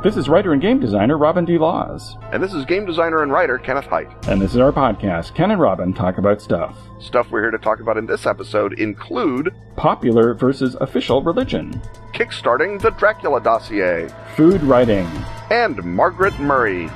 This is writer and game designer Robin D. Laws. And this is game designer and writer Kenneth Hite. And this is our podcast, Ken and Robin Talk About Stuff. Stuff we're here to talk about in this episode include Popular versus official religion, kickstarting the Dracula dossier, food writing, and Margaret Murray.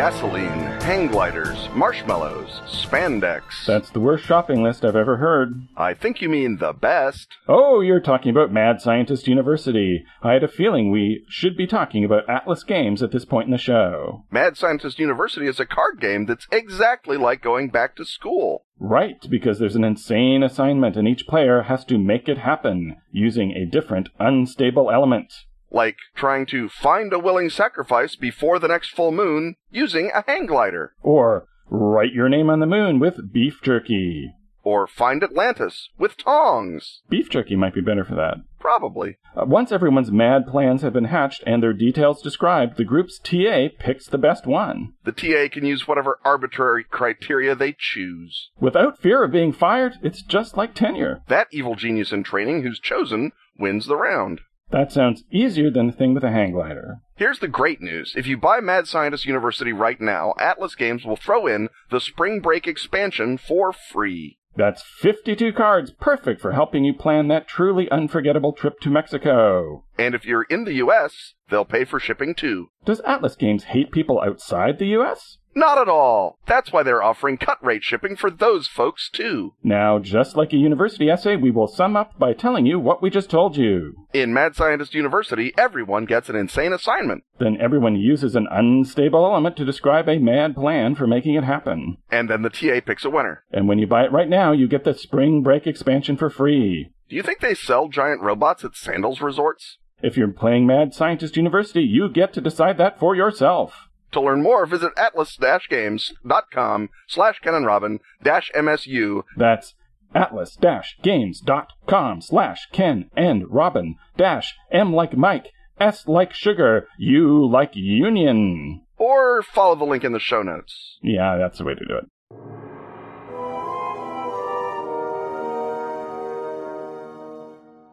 Gasoline, hang gliders, marshmallows, spandex. That's the worst shopping list I've ever heard. I think you mean the best. Oh, you're talking about Mad Scientist University. I had a feeling we should be talking about Atlas Games at this point in the show. Mad Scientist University is a card game that's exactly like going back to school. Right, because there's an insane assignment and each player has to make it happen using a different unstable element like trying to find a willing sacrifice before the next full moon using a hang glider. Or write your name on the moon with beef jerky. Or find Atlantis with tongs. Beef jerky might be better for that. Probably. Uh, once everyone's mad plans have been hatched and their details described, the group's TA picks the best one. The TA can use whatever arbitrary criteria they choose. Without fear of being fired, it's just like tenure. That evil genius in training who's chosen wins the round. That sounds easier than the thing with a hang glider. Here's the great news. If you buy Mad Scientist University right now, Atlas Games will throw in the Spring Break expansion for free. That's 52 cards, perfect for helping you plan that truly unforgettable trip to Mexico. And if you're in the US, they'll pay for shipping too. Does Atlas Games hate people outside the US? Not at all. That's why they're offering cut rate shipping for those folks too. Now, just like a university essay, we will sum up by telling you what we just told you. In Mad Scientist University, everyone gets an insane assignment. Then everyone uses an unstable element to describe a mad plan for making it happen. And then the TA picks a winner. And when you buy it right now, you get the Spring Break expansion for free. Do you think they sell giant robots at sandals resorts? If you're playing Mad Scientist University, you get to decide that for yourself. To learn more, visit atlas-games.com slash kenandrobin dash msu. That's atlas-games.com slash Ken and Robin dash M like Mike, S like sugar, U like union. Or follow the link in the show notes. Yeah, that's the way to do it.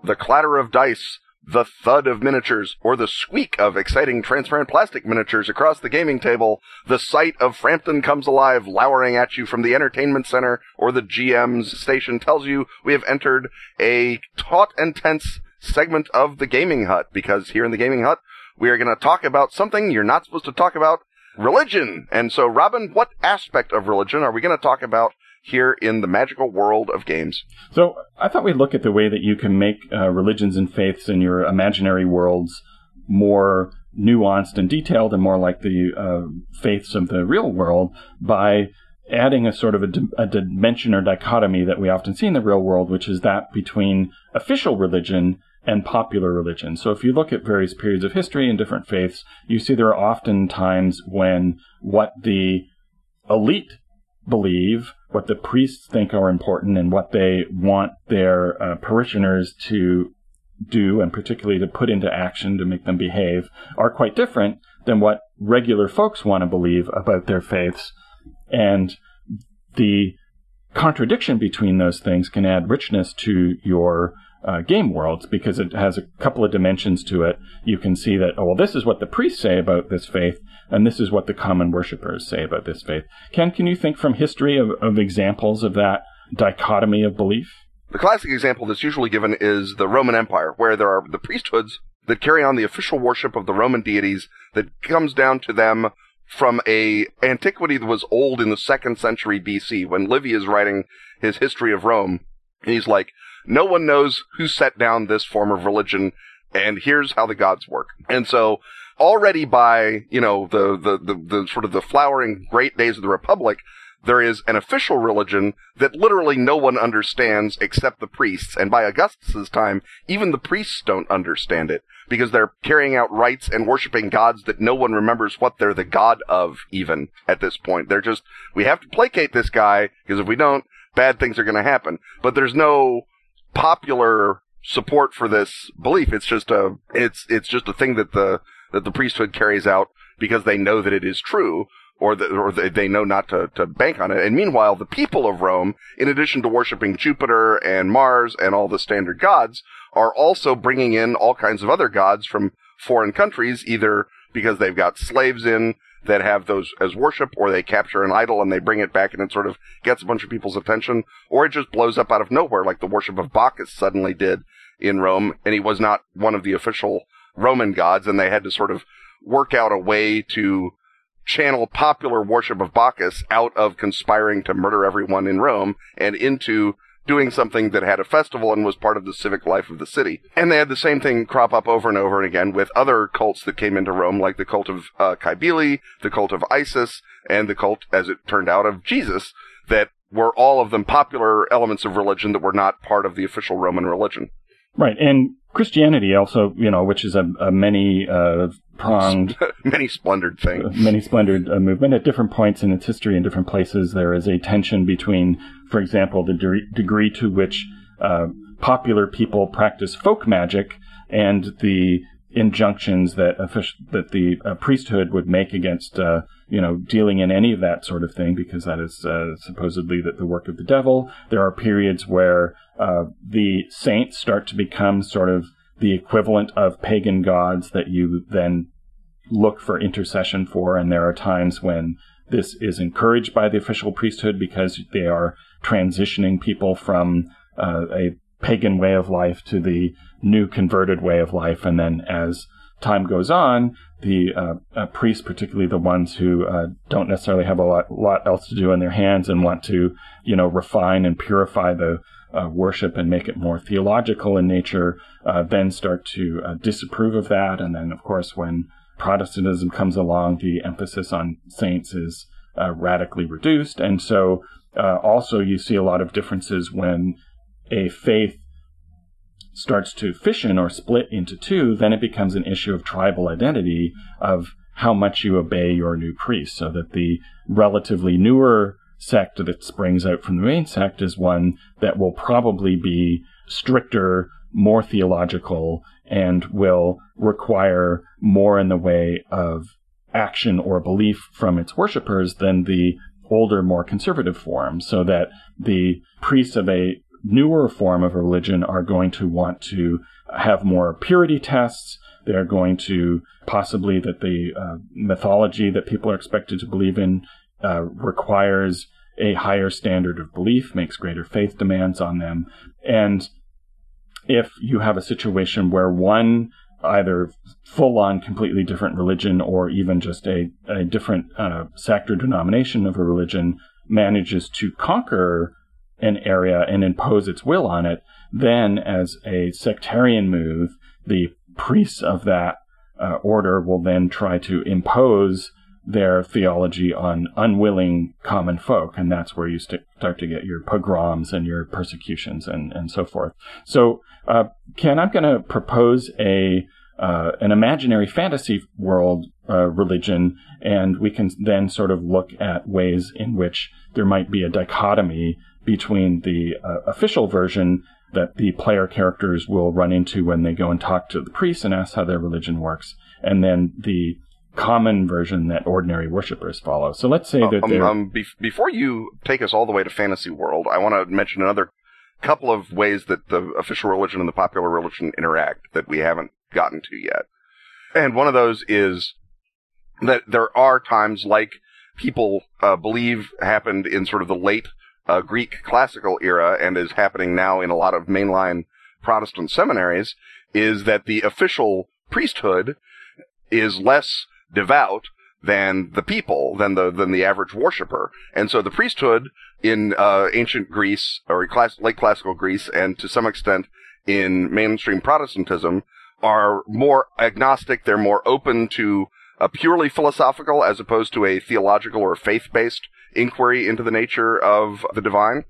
The clatter of dice the thud of miniatures, or the squeak of exciting transparent plastic miniatures across the gaming table, the sight of Frampton comes alive lowering at you from the entertainment center, or the GM's station tells you we have entered a taut and tense segment of the gaming hut, because here in the gaming hut, we are going to talk about something you're not supposed to talk about, religion. And so, Robin, what aspect of religion are we going to talk about here in the magical world of games. So I thought we'd look at the way that you can make uh, religions and faiths in your imaginary worlds more nuanced and detailed and more like the uh, faiths of the real world by adding a sort of a, di- a, dimension or dichotomy that we often see in the real world, which is that between official religion and popular religion. So if you look at various periods of history and different faiths, you see there are often times when what the elite believe, what the priests think are important, and what they want their uh, parishioners to do, and particularly to put into action to make them behave, are quite different than what regular folks want to believe about their faiths. And the contradiction between those things can add richness to your uh, game worlds because it has a couple of dimensions to it. You can see that, oh, well, this is what the priests say about this faith, and this is what the common worshippers say about this faith. Ken, can you think from history of, of examples of that dichotomy of belief? The classic example that's usually given is the Roman Empire, where there are the priesthoods that carry on the official worship of the Roman deities that comes down to them from a antiquity that was old in the second century BC when Livy is writing his history of Rome. He's like, no one knows who set down this form of religion and here's how the gods work. And so already by, you know, the, the, the, the sort of the flowering great days of the Republic, there is an official religion that literally no one understands except the priests. And by Augustus's time, even the priests don't understand it because they're carrying out rites and worshiping gods that no one remembers what they're the god of even at this point. They're just, we have to placate this guy because if we don't, bad things are going to happen. But there's no popular support for this belief. It's just a it's it's just a thing that the that the priesthood carries out because they know that it is true or, the, or they know not to, to bank on it. And meanwhile, the people of Rome, in addition to worshiping Jupiter and Mars and all the standard gods, are also bringing in all kinds of other gods from foreign countries, either because they've got slaves in that have those as worship, or they capture an idol and they bring it back and it sort of gets a bunch of people's attention, or it just blows up out of nowhere like the worship of Bacchus suddenly did in Rome, and he was not one of the official Roman gods, and they had to sort of work out a way to channel popular worship of Bacchus out of conspiring to murder everyone in Rome and into doing something that had a festival and was part of the civic life of the city. And they had the same thing crop up over and over and again with other cults that came into Rome, like the cult of uh, Cybele, the cult of Isis, and the cult, as it turned out, of Jesus, that were all of them popular elements of religion that were not part of the official Roman religion. Right. And Christianity also, you know, which is a, a many uh, pronged, many splendored thing, uh, many splendored uh, movement. At different points in its history in different places, there is a tension between, for example, the de- degree to which uh, popular people practice folk magic and the injunctions that that the uh, priesthood would make against uh, you know dealing in any of that sort of thing because that is uh, supposedly that the work of the devil. There are periods where uh, the saints start to become sort of the equivalent of pagan gods that you then look for intercession for, and there are times when this is encouraged by the official priesthood because they are transitioning people from uh, a pagan way of life to the new converted way of life. And then as time goes on, the uh, uh, priests, particularly the ones who uh, don't necessarily have a lot, lot, else to do in their hands and want to, you know, refine and purify the uh, worship and make it more theological in nature, uh, then start to uh, disapprove of that. And then, of course, when Protestantism comes along, the emphasis on saints is radically reduced. And so, also, you see a lot of differences when a faith starts to fission or split into two, then it becomes an issue of tribal identity of how much you obey your new priest. So that the relatively newer sect that springs out from the main sect is one that will probably be stricter, more theological, and will require more in the way of action or belief from its worshippers than the older, more conservative form, so that the priests of a newer form of religion are going to want to have more purity tests. They're going to possibly that the uh, mythology that people are expected to believe in uh, requires a higher standard of belief, makes greater faith demands on them. And if you have a situation where one either full on completely different religion or even just a, a different uh, sect or denomination of a religion manages to conquer an area and impose its will on it, then as a sectarian move, the priests of that uh, order will then try to impose their theology on unwilling common folk, and that's where you st- start to get your pogroms and your persecutions and, and so forth. So, uh, Ken, I'm going to propose a uh, an imaginary fantasy world uh, religion, and we can then sort of look at ways in which there might be a dichotomy between the uh, official version that the player characters will run into when they go and talk to the priest and ask how their religion works, and then the common version that ordinary worshippers follow. So let's say that um, um, be- before you take us all the way to fantasy world, I want to mention another couple of ways that the official religion and the popular religion interact that we haven't gotten to yet. And one of those is that there are times like people uh, believe happened in sort of the late uh, Greek classical era and is happening now in a lot of mainline Protestant seminaries is that the official priesthood is less devout than the people, than the than the average worshiper, and so the priesthood in uh, ancient Greece or class, late classical Greece, and to some extent in mainstream Protestantism, are more agnostic. They're more open to a purely philosophical as opposed to a theological or faith based inquiry into the nature of the divine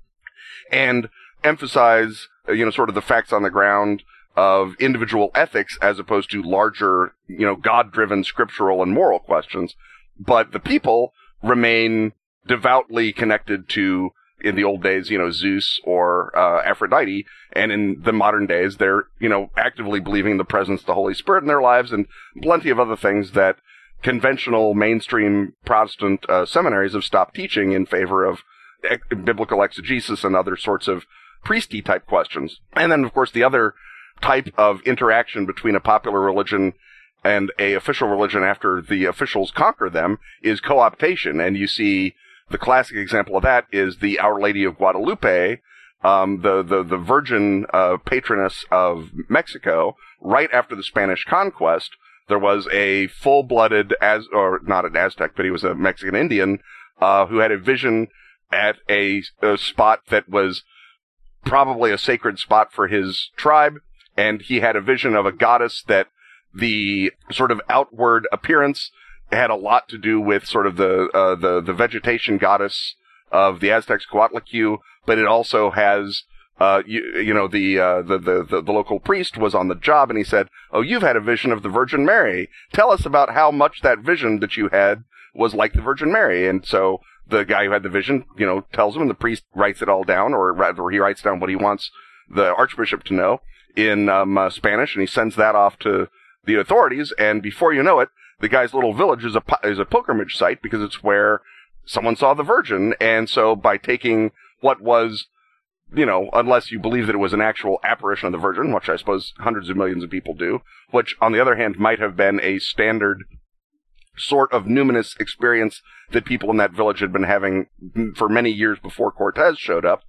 and emphasize, uh, you know, sort of the facts on the ground of individual ethics as opposed to larger, you know, God driven scriptural and moral questions. But the people remain devoutly connected to in the old days, you know, Zeus or uh, Aphrodite, and in the modern days, they're you know actively believing the presence of the Holy Spirit in their lives, and plenty of other things that conventional mainstream Protestant uh, seminaries have stopped teaching in favor of ec- biblical exegesis and other sorts of priesty type questions. And then, of course, the other type of interaction between a popular religion and a official religion after the officials conquer them is co-optation. And you see the classic example of that is the Our Lady of Guadalupe, um, the, the, the virgin, uh, patroness of Mexico, right after the Spanish conquest. There was a full-blooded, as, or not an Aztec, but he was a Mexican Indian, uh, who had a vision at a, a spot that was probably a sacred spot for his tribe. And he had a vision of a goddess that the sort of outward appearance had a lot to do with sort of the uh, the the vegetation goddess of the Aztecs, Coatlicue, but it also has uh, you, you know the, uh, the, the the the local priest was on the job and he said, "Oh, you've had a vision of the Virgin Mary. Tell us about how much that vision that you had was like the Virgin Mary." And so the guy who had the vision, you know, tells him, and the priest writes it all down, or rather, he writes down what he wants the archbishop to know in um, uh, Spanish, and he sends that off to the authorities. And before you know it, the guy's little village is a is a pilgrimage site because it's where someone saw the Virgin. And so by taking what was you know, unless you believe that it was an actual apparition of the Virgin, which I suppose hundreds of millions of people do, which on the other hand might have been a standard sort of numinous experience that people in that village had been having for many years before Cortez showed up.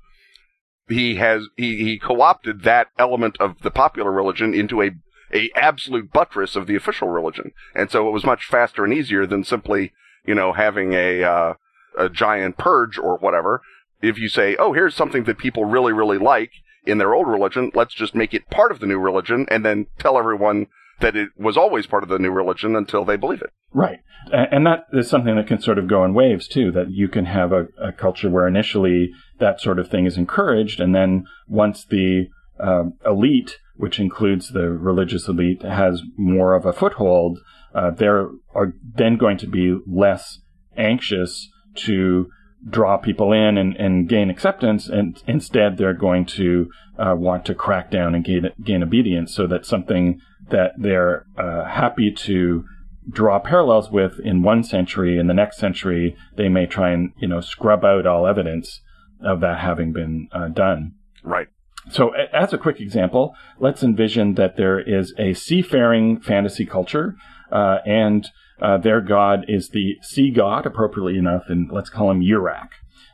He has he, he co-opted that element of the popular religion into a a absolute buttress of the official religion, and so it was much faster and easier than simply you know having a uh, a giant purge or whatever. If you say, oh, here's something that people really really like in their old religion, let's just make it part of the new religion, and then tell everyone that it was always part of the new religion until they believe it. Right. And that is something that can sort of go in waves too, that you can have a, a culture where initially that sort of thing is encouraged. And then once the uh, elite, which includes the religious elite, has more of a foothold, uh, they're are then going to be less anxious to draw people in and, and gain acceptance, and instead they're going to uh, want to crack down and gain, gain obedience, so that something that they're uh, happy to draw parallels with in one century, in the next century they may try and you know scrub out all evidence of that having been uh, done. Right. So, as a quick example, let's envision that there is a seafaring fantasy culture, uh, and uh, their god is the sea god, appropriately enough, and let's call him Urak.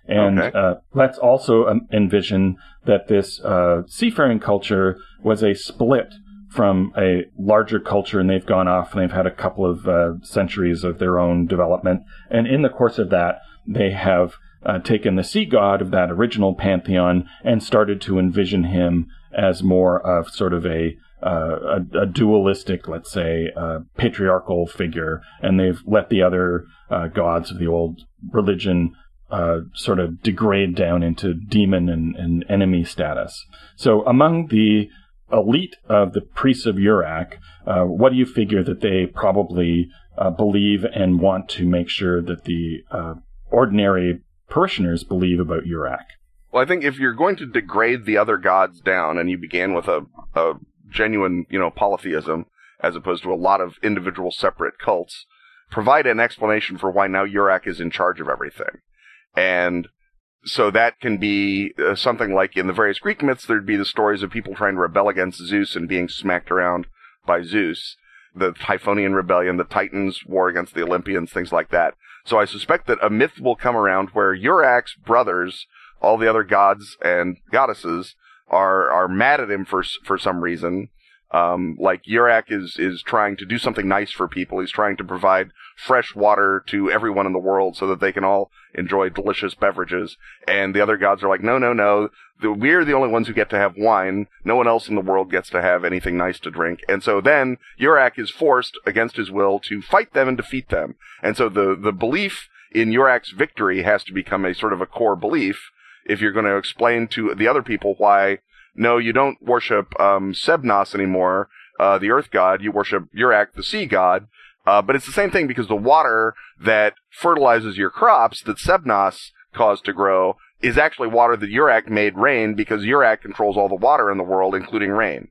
And Okay. uh, let's also um, envision that this uh, seafaring culture was a split from a larger culture, and they've gone off and they've had a couple of uh, centuries of their own development. And in the course of that, they have uh, taken the sea god of that original pantheon and started to envision him as more of sort of a a, a dualistic, let's say, uh, patriarchal figure, and they've let the other uh, gods of the old religion uh, sort of degrade down into demon and, and enemy status. So among the elite of the priests of Urak, uh, what do you figure that they probably uh, believe and want to make sure that the ordinary parishioners believe about Urak? Well, I think if you're going to degrade the other gods down, and you began with a, a genuine, you know, polytheism, as opposed to a lot of individual separate cults, provide an explanation for why now Urak is in charge of everything. And so that can be uh, something like in the various Greek myths, there'd be the stories of people trying to rebel against Zeus and being smacked around by Zeus. The Typhonian rebellion, the Titans war against the Olympians, things like that. So I suspect that a myth will come around where Urak's brothers, all the other gods and goddesses, are are mad at him for for some reason. Um, like Urak is is trying to do something nice for people. He's trying to provide fresh water to everyone in the world so that they can all enjoy delicious beverages. And the other gods are like, no, no, no. The, we're the only ones who get to have wine. No one else in the world gets to have anything nice to drink. And so then Urak is forced against his will to fight them and defeat them. And so the the belief in Urak's victory has to become a sort of a core belief if you're going to explain to the other people why no, you don't worship um, Sebnos anymore, uh, the earth god. You worship Urak, the sea god. Uh, but it's the same thing because the water that fertilizes your crops that Sebnos caused to grow is actually water that Yurak made rain because Yurak controls all the water in the world, including rain.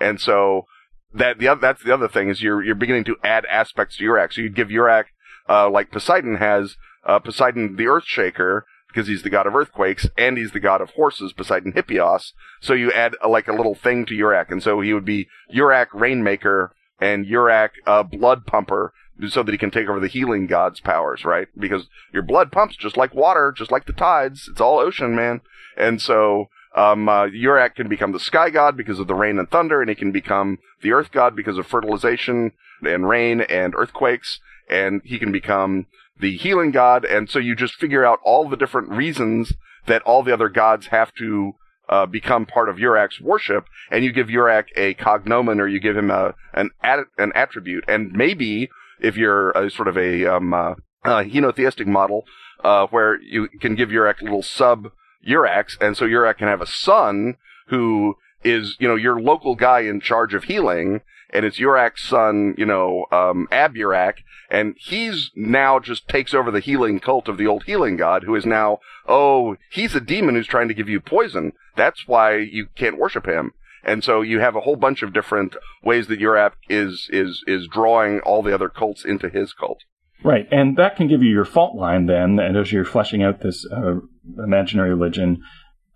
And so that the other, that's the other thing is you're you're beginning to add aspects to Yurak. So you give Yurak uh, like Poseidon has uh, Poseidon the Earth Shaker because he's the god of earthquakes and he's the god of horses, Poseidon Hippias. So you add uh, like a little thing to Yurak, and so he would be Yurak Rainmaker and Yurak uh, Blood Pumper so that he can take over the healing god's powers, right? Because your blood pumps just like water, just like the tides. It's all ocean, man. And so, um, uh, Yurak can become the sky god because of the rain and thunder, and he can become the earth god because of fertilization and rain and earthquakes, and he can become the healing god. And so you just figure out all the different reasons that all the other gods have to uh, become part of Yurak's worship, and you give Yurak a cognomen or you give him a an ad, an attribute, and maybe if you're a, sort of a um, uh, uh, henotheistic model uh, where you can give Yurak little sub Yuraks, and so Yurak can have a son who is, you know, your local guy in charge of healing, and it's Yurak's son, you know, um, Aburak, and he's now just takes over the healing cult of the old healing god, who is now, oh, he's a demon who's trying to give you poison. That's why you can't worship him. And so you have a whole bunch of different ways that Yurak is is is drawing all the other cults into his cult. Right, and that can give you your fault line then, and as you're fleshing out this uh, imaginary religion,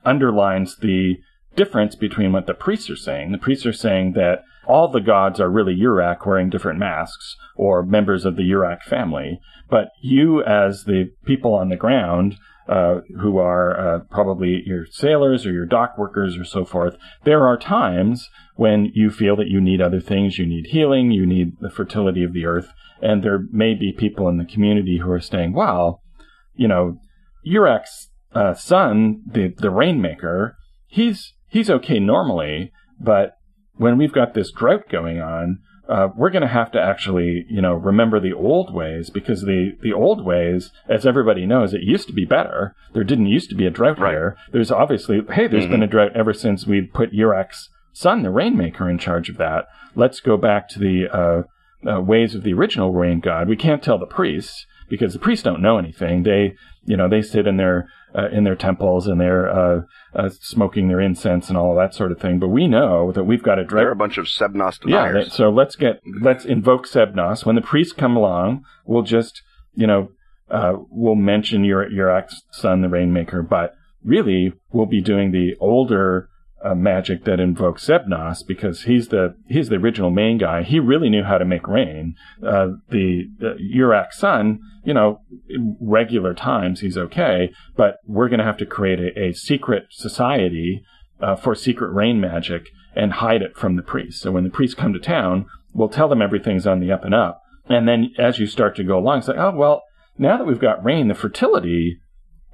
underlines the difference between what the priests are saying. The priests are saying that all the gods are really Yurak wearing different masks or members of the Yurak family, but you, as the people on the ground, uh, who are uh, probably your sailors or your dock workers or so forth, there are times when you feel that you need other things. You need healing, you need the fertility of the earth, and there may be people in the community who are saying, "Wow, you know, Yurak's uh, son, the the rainmaker, he's he's okay normally, but when we've got this drought going on." uh, we're going to have to actually, you know, remember the old ways because the, the old ways, as everybody knows, it used to be better. There didn't used to be a drought right. here. There's obviously, hey, there's mm-hmm. been a drought ever since we put Yurak's son, the rainmaker, in charge of that. Let's go back to the uh, uh, ways of the original rain god. We can't tell the priests because the priests don't know anything. They, you know, they sit in their uh, in their temples and they're uh, uh, smoking their incense and all that sort of thing. But we know that we've got a They're a bunch of Sebnos deniers. Yeah. So let's get let's invoke Sebnos. When the priests come along, we'll just you know uh, we'll mention your your son, the Rainmaker, but really we'll be doing the older uh, magic that invokes Sebnos because he's the he's the original main guy. He really knew how to make rain. Uh, the uh, Yurak son, you know, regular times he's okay, but we're going to have to create a, a secret society uh, for secret rain magic and hide it from the priests. So when the priests come to town, we'll tell them everything's on the up and up. And then as you start to go along, it's like, oh well, now that we've got rain, the fertility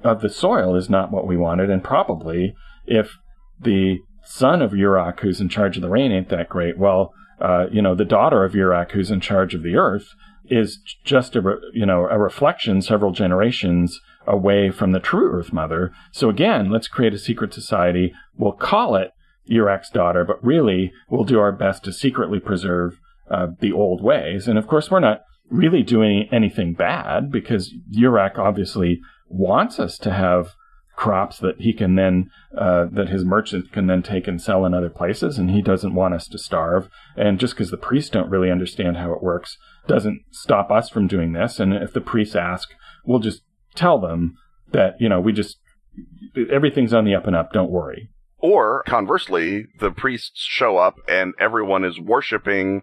of the soil is not what we wanted, and probably if the son of Yurak, who's in charge of the rain, ain't that great. Well, uh, you know, the daughter of Yurak, who's in charge of the earth, is just a re- you know a reflection several generations away from the true Earth Mother. So again, let's create a secret society. We'll call it Urak's daughter, but really we'll do our best to secretly preserve uh, the old ways. And of course, we're not really doing anything bad because Urak obviously wants us to have crops that he can then uh, that his merchant can then take and sell in other places and he doesn't want us to starve. And just because the priests don't really understand how it works doesn't stop us from doing this. And if the priests ask we'll just tell them that you know we just everything's on the up and up don't worry. Or conversely the priests show up and everyone is worshiping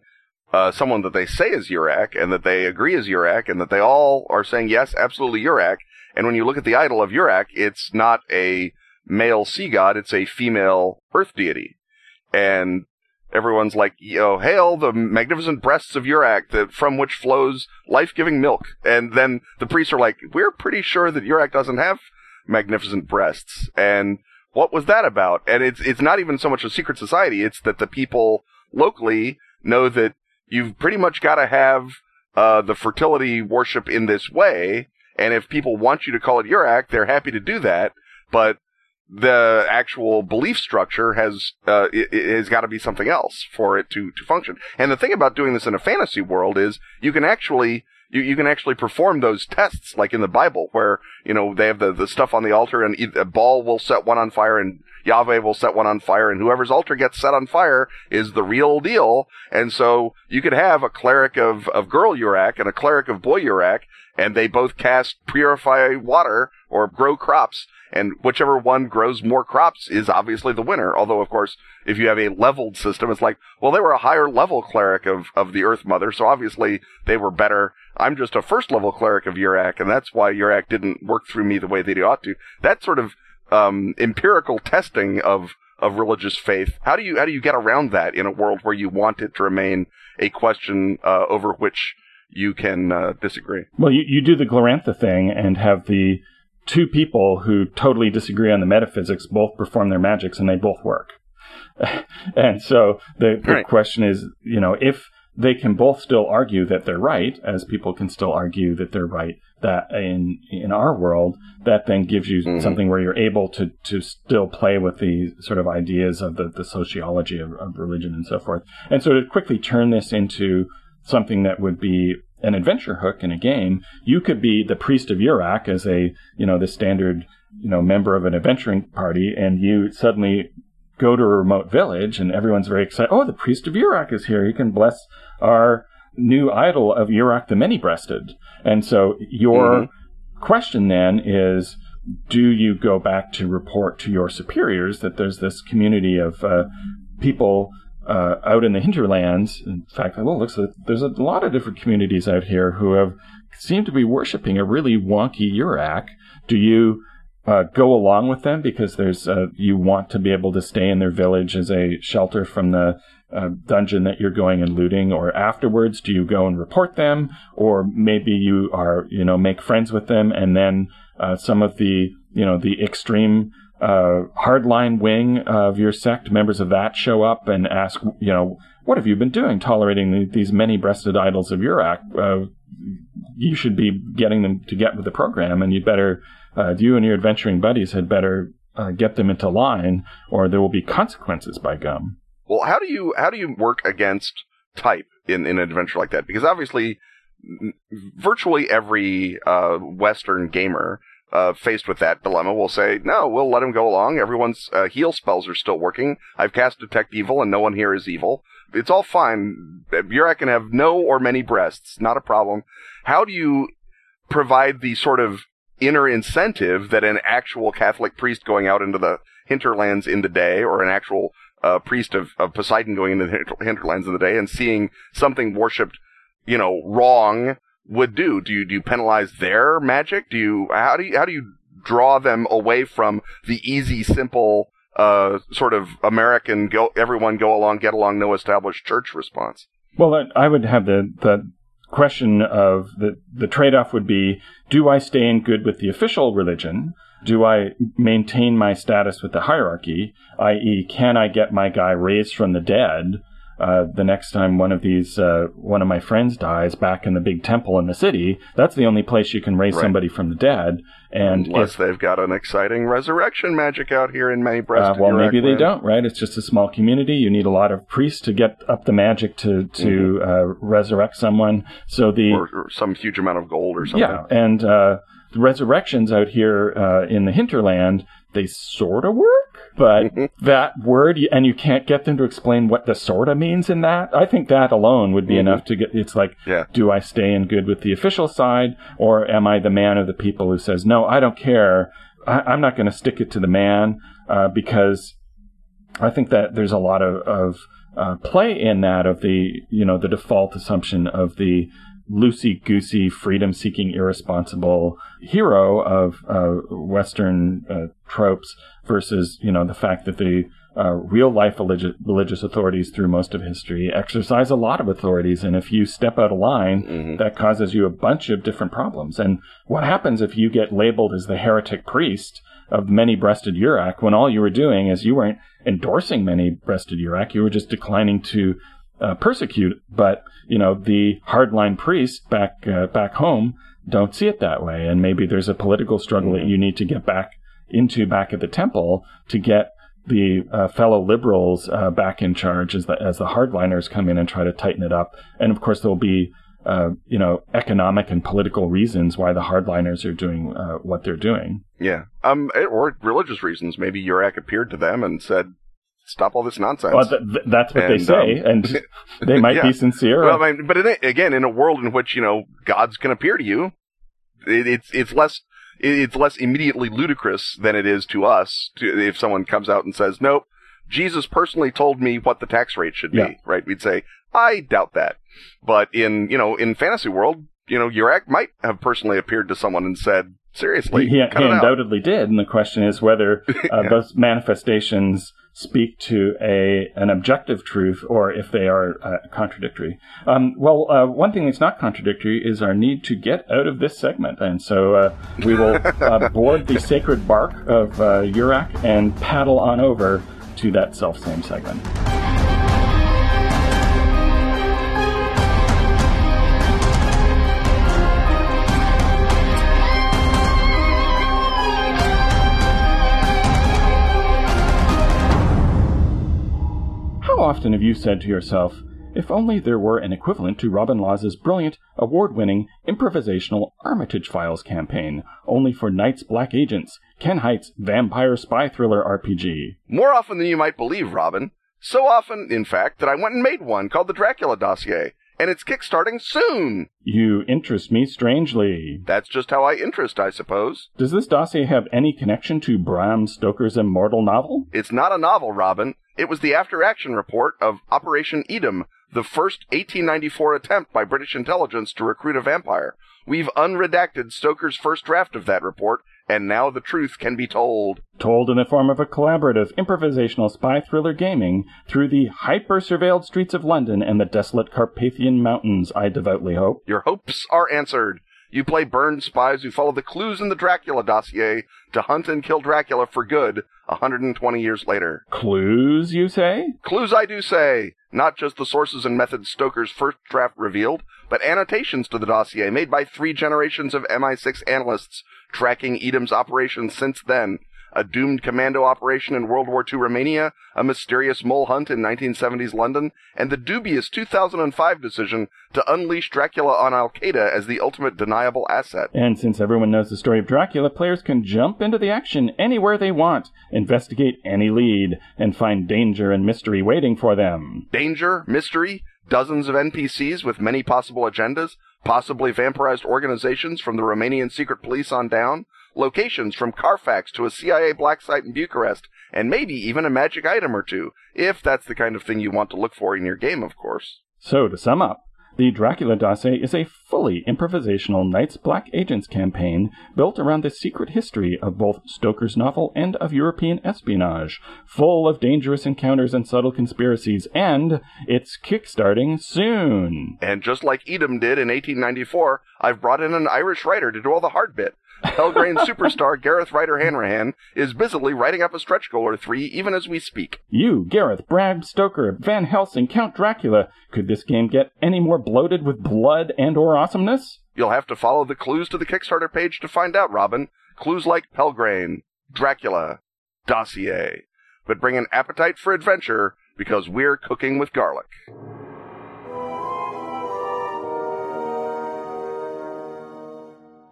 uh, someone that they say is Yurak and that they agree is Yurak and that they all are saying yes absolutely Yurak and when you look at the idol of Yurak, it's not a male sea god, it's a female earth deity. And everyone's like, yo, hail the magnificent breasts of Yurak that, from which flows life-giving milk. And then the priests are like, we're pretty sure that Yurak doesn't have magnificent breasts. And what was that about? And it's, it's not even so much a secret society, it's that the people locally know that you've pretty much got to have, uh, the fertility worship in this way and if people want you to call it Yurak, they're happy to do that. But the actual belief structure has uh, it, it has got to be something else for it to to function. And the thing about doing this in a fantasy world is you can actually you, you can actually perform those tests like in the Bible where you know, they have the, the stuff on the altar and a Baal will set one on fire and Yahweh will set one on fire and whoever's altar gets set on fire is the real deal. And so you could have a cleric of, of girl Urak and a cleric of boy Urak and they both cast purify water or grow crops and whichever one grows more crops is obviously the winner. Although, of course, if you have a leveled system, it's like, well, they were a higher level cleric of, of the Earth Mother, so obviously they were better. I'm just a first level cleric of Urak, and that's why Urak didn't work through me the way that he ought to. That sort of um, empirical testing of of religious faith. How do you how do you get around that in a world where you want it to remain a question uh, over which you can uh, disagree? Well, you, you do the Glorantha thing and have the two people who totally disagree on the metaphysics both perform their magics and they both work. and so the, the right. question is, you know, if they can both still argue that they're right, as people can still argue that they're right, that in in our world, that then gives you mm-hmm. something where you're able to to still play with the sort of ideas of the, the sociology of, of religion and so forth. And so to quickly turn this into something that would be an adventure hook in a game, you could be the priest of Urak as a, you know, the standard, you know, member of an adventuring party, and you suddenly go to a remote village and everyone's very excited. Oh, the priest of Urak is here. He can bless our new idol of Urak the many breasted. And so your mm-hmm. question then is, do you go back to report to your superiors that there's this community of uh, people uh, out in the hinterlands. In fact, well, looks like there's a lot of different communities out here who have seem to be worshiping a really wonky Urak. Do you uh, go along with them because there's uh, you want to be able to stay in their village as a shelter from the uh, dungeon that you're going and looting, or afterwards do you go and report them, or maybe you are you know make friends with them and then uh, some of the you know the extreme uh, hardline wing of your sect, members of that show up and ask, you know, what have you been doing tolerating these many breasted idols of Urak? Uh, you should be getting them to get with the program, and you'd better, uh, you and your adventuring buddies had better uh, get them into line, or there will be consequences by gum. Well, how do you how do you work against type in, in an adventure like that? Because obviously, virtually every uh, Western gamer uh, faced with that dilemma will say, no, we'll let him go along. Everyone's uh, heal spells are still working. I've cast Detect Evil and no one here is evil. It's all fine. Urak can have no or many breasts. Not a problem. How do you provide the sort of inner incentive that an actual Catholic priest going out into the hinterlands in the day or an actual uh, priest of, of Poseidon going into the hinterlands in the day and seeing something worshipped, you know, wrong would do. Do you do you penalize their magic? Do you how do you how do you draw them away from the easy, simple, uh, sort of American go everyone go along, get along, no established church response? Well, I would have the the question of the the trade off would be: Do I stay in good with the official religion? Do I maintain my status with the hierarchy? I.e., can I get my guy raised from the dead? Uh, the next time one of these uh, one of my friends dies back in the big temple in the city, that's the only place you can raise right. somebody from the dead. And unless if, they've got an exciting resurrection magic out here in many breast. Uh, well, maybe they don't. Right? It's just a small community. You need a lot of priests to get up the magic to to mm-hmm. Uh, resurrect someone. So the or, or, some huge amount of gold or something. Yeah, and uh, the resurrections out here uh, in the hinterland they sort of work but that word, and you can't get them to explain what the sorta means in that. I think that alone would be mm-hmm. enough to get. It's like, yeah. do I stay in good with the official side, or am I the man of the people who says, no, I don't care. I, am not going to stick it to the man uh, because I think that there's a lot of, of uh, play in that of the you know the default assumption of the loosey goosey, freedom seeking, irresponsible hero of uh, Western uh, tropes versus, you know, the fact that the uh, real life religi- religious authorities through most of history exercise a lot of authorities. And if you step out of line, mm-hmm. that causes you a bunch of different problems. And what happens if you get labeled as the heretic priest of many breasted Urak when all you were doing is you weren't endorsing many breasted Urak, you were just declining to uh, persecute. But you know, the hardline priests back uh, back home don't see it that way, and maybe there's a political struggle mm-hmm. that you need to get back into back at the temple to get the uh, fellow liberals uh, back in charge as the as the hardliners come in and try to tighten it up. And of course, there'll be uh, you know, economic and political reasons why the hardliners are doing uh, what they're doing. Yeah. Um, or religious reasons. Maybe Yurak appeared to them and said, "Stop all this nonsense." Well, th- th- that's what and, they say, um, and they might yeah. be sincere. Well, I mean, but in, again, in a world in which you know gods can appear to you, it, it's it's less it's less immediately ludicrous than it is to us to, if someone comes out and says, "Nope, Jesus personally told me what the tax rate should be." Yeah. Right? We'd say, "I doubt that." But in you know in fantasy world, you know, Yurak might have personally appeared to someone and said, "Seriously, he, he undoubtedly did." And the question is whether uh, yeah. those manifestations speak to a an objective truth or if they are uh, contradictory. Um, well, uh, one thing that's not contradictory is our need to get out of this segment, and so uh, we will uh, board the sacred bark of uh, Yurak and paddle on over to that self same segment. Often have you said to yourself, if only there were an equivalent to Robin Laws's brilliant, award winning, improvisational Armitage Files campaign, only for Night's Black Agents, Ken Hite's vampire spy thriller RPG? More often than you might believe, Robin. So often, in fact, that I went and made one called the Dracula Dossier, and it's kickstarting soon. You interest me strangely. That's just how I interest, I suppose. Does this dossier have any connection to Bram Stoker's immortal novel? It's not a novel, Robin. It was the after action report of Operation Edom, the first 1894 attempt by British intelligence to recruit a vampire. We've unredacted Stoker's first draft of that report, and now the truth can be told. Told in the form of a collaborative, improvisational spy thriller gaming through the hyper surveilled streets of London and the desolate Carpathian Mountains, I devoutly hope. Your hopes are answered. You play burned spies who follow the clues in the Dracula dossier to hunt and kill Dracula for good 120 years later. Clues, you say? Clues, I do say. Not just the sources and methods Stoker's first draft revealed, but annotations to the dossier made by three generations of MI6 analysts tracking Edom's operations since then a doomed commando operation in World War II Romania, a mysterious mole hunt in 1970s London, and the dubious 2005 decision to unleash Dracula on Al Qaeda as the ultimate deniable asset. And since everyone knows the story of Dracula, players can jump into the action anywhere they want, investigate any lead, and find danger and mystery waiting for them. Danger? Mystery? Dozens of NPCs with many possible agendas? Possibly vampirized organizations from the Romanian secret police on down? Locations from Carfax to a CIA black site in Bucharest, and maybe even a magic item or two, if that's the kind of thing you want to look for in your game, of course. So, to sum up, the Dracula dossier is a fully improvisational Night's Black Agents campaign built around the secret history of both Stoker's novel and of European espionage, full of dangerous encounters and subtle conspiracies, and it's kickstarting soon. And just like Edom did in 1894, I've brought in an Irish writer to do all the hard bit. Pelgrane superstar Gareth Ryder Hanrahan is busily writing up a stretch goal or three even as we speak. You, Gareth, Bram Stoker, Van Helsing, Count Dracula. Could this game get any more bloated with blood and or awesomeness? You'll have to follow the clues to the Kickstarter page to find out, Robin. Clues like Pelgrane, Dracula, Dossier. But bring an appetite for adventure because we're cooking with garlic.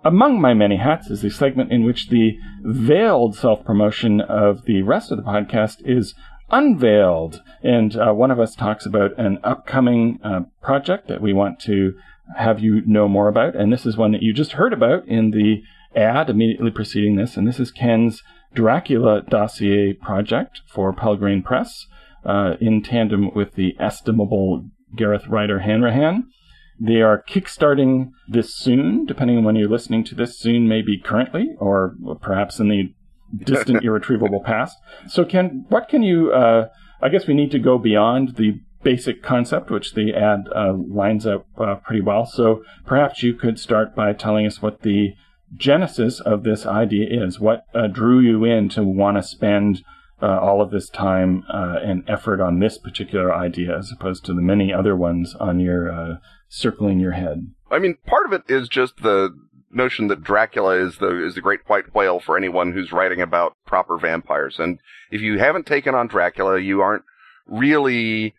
Among my many hats is the segment in which the veiled self promotion of the rest of the podcast is unveiled. And uh, one of us talks about an upcoming uh, project that we want to have you know more about. And this is one that you just heard about in the ad immediately preceding this. And this is Ken's Dracula dossier project for Pelgrane Press uh, in tandem with the estimable Gareth Ryder Hanrahan. They are kickstarting this soon, depending on when you're listening to this. Soon maybe currently, or perhaps in the distant, irretrievable past. So, Ken, what can you? Uh, I guess we need to go beyond the basic concept, which the ad uh, lines up uh, pretty well. So, perhaps you could start by telling us what the genesis of this idea is. What uh, drew you in to want to spend uh, all of this time uh, and effort on this particular idea as opposed to the many other ones on your uh, circling your head? I mean, part of it is just the notion that Dracula is the is the great white whale for anyone who's writing about proper vampires. And if you haven't taken on Dracula, you aren't really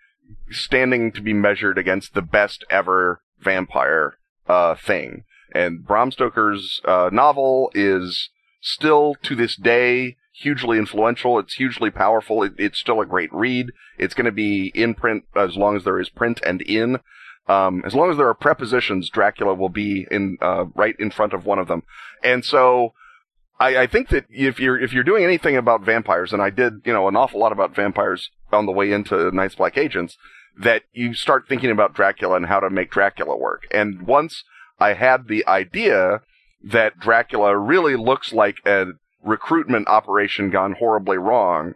standing to be measured against the best ever vampire uh, thing. And Bram Stoker's uh, novel is still to this day hugely influential. It's hugely powerful. It, it's still a great read. It's going to be in print as long as there is print and in. Um, as long as there are prepositions, Dracula will be in uh, right in front of one of them. And so I, I, think that if you're if you're doing anything about vampires, and I did you know an awful lot about vampires on the way into Night's Black Agents, that you start thinking about Dracula and how to make Dracula work. And once I had the idea that Dracula really looks like a recruitment operation gone horribly wrong,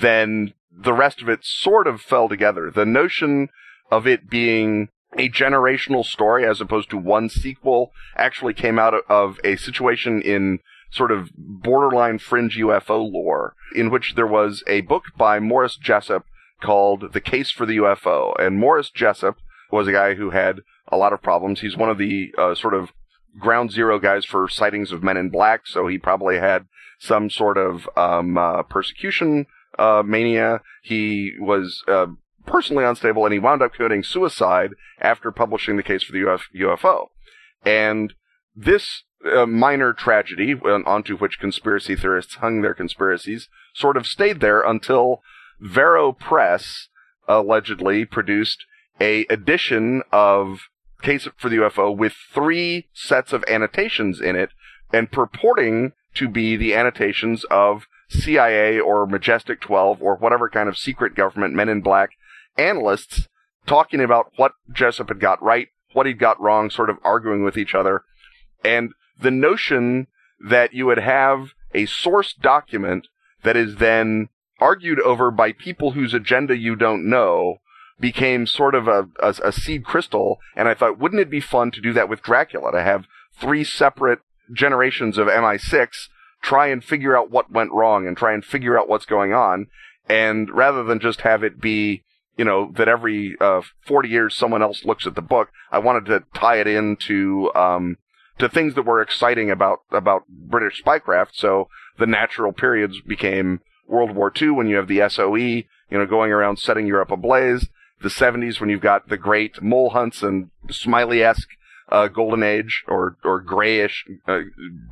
then the rest of it sort of fell together. The notion of it being a generational story as opposed to one sequel actually came out of a situation in sort of borderline fringe UFO lore in which there was a book by Morris Jessup called The Case for the UFO. And Morris Jessup was a guy who had a lot of problems. He's one of the uh, sort of ground zero guys for sightings of men in black, so he probably had some sort of um, uh, persecution uh, mania. He was uh, personally unstable, and he wound up committing suicide after publishing the case for the Uf- UFO. And this uh, minor tragedy, onto which conspiracy theorists hung their conspiracies, sort of stayed there until Varo Press allegedly produced a edition of Case for the UFO with three sets of annotations in it and purporting to be the annotations of CIA or Majestic 12 or whatever kind of secret government men in black analysts talking about what Jessup had got right, what he'd got wrong, sort of arguing with each other. And the notion that you would have a source document that is then argued over by people whose agenda you don't know became sort of a, a, a seed crystal. And I thought, wouldn't it be fun to do that with Dracula, to have three separate generations of MI6 try and figure out what went wrong and try and figure out what's going on. And rather than just have it be, you know, that every uh, 40 years someone else looks at the book, I wanted to tie it into, um, to things that were exciting about, about British spycraft. So the natural periods became World War II when you have the SOE, you know, going around setting Europe ablaze the 70s when you've got the great mole hunts and smiley-esque uh, golden age or or grayish, uh,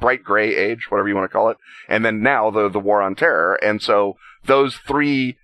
bright gray age, whatever you want to call it, and then now the the war on terror. And so those three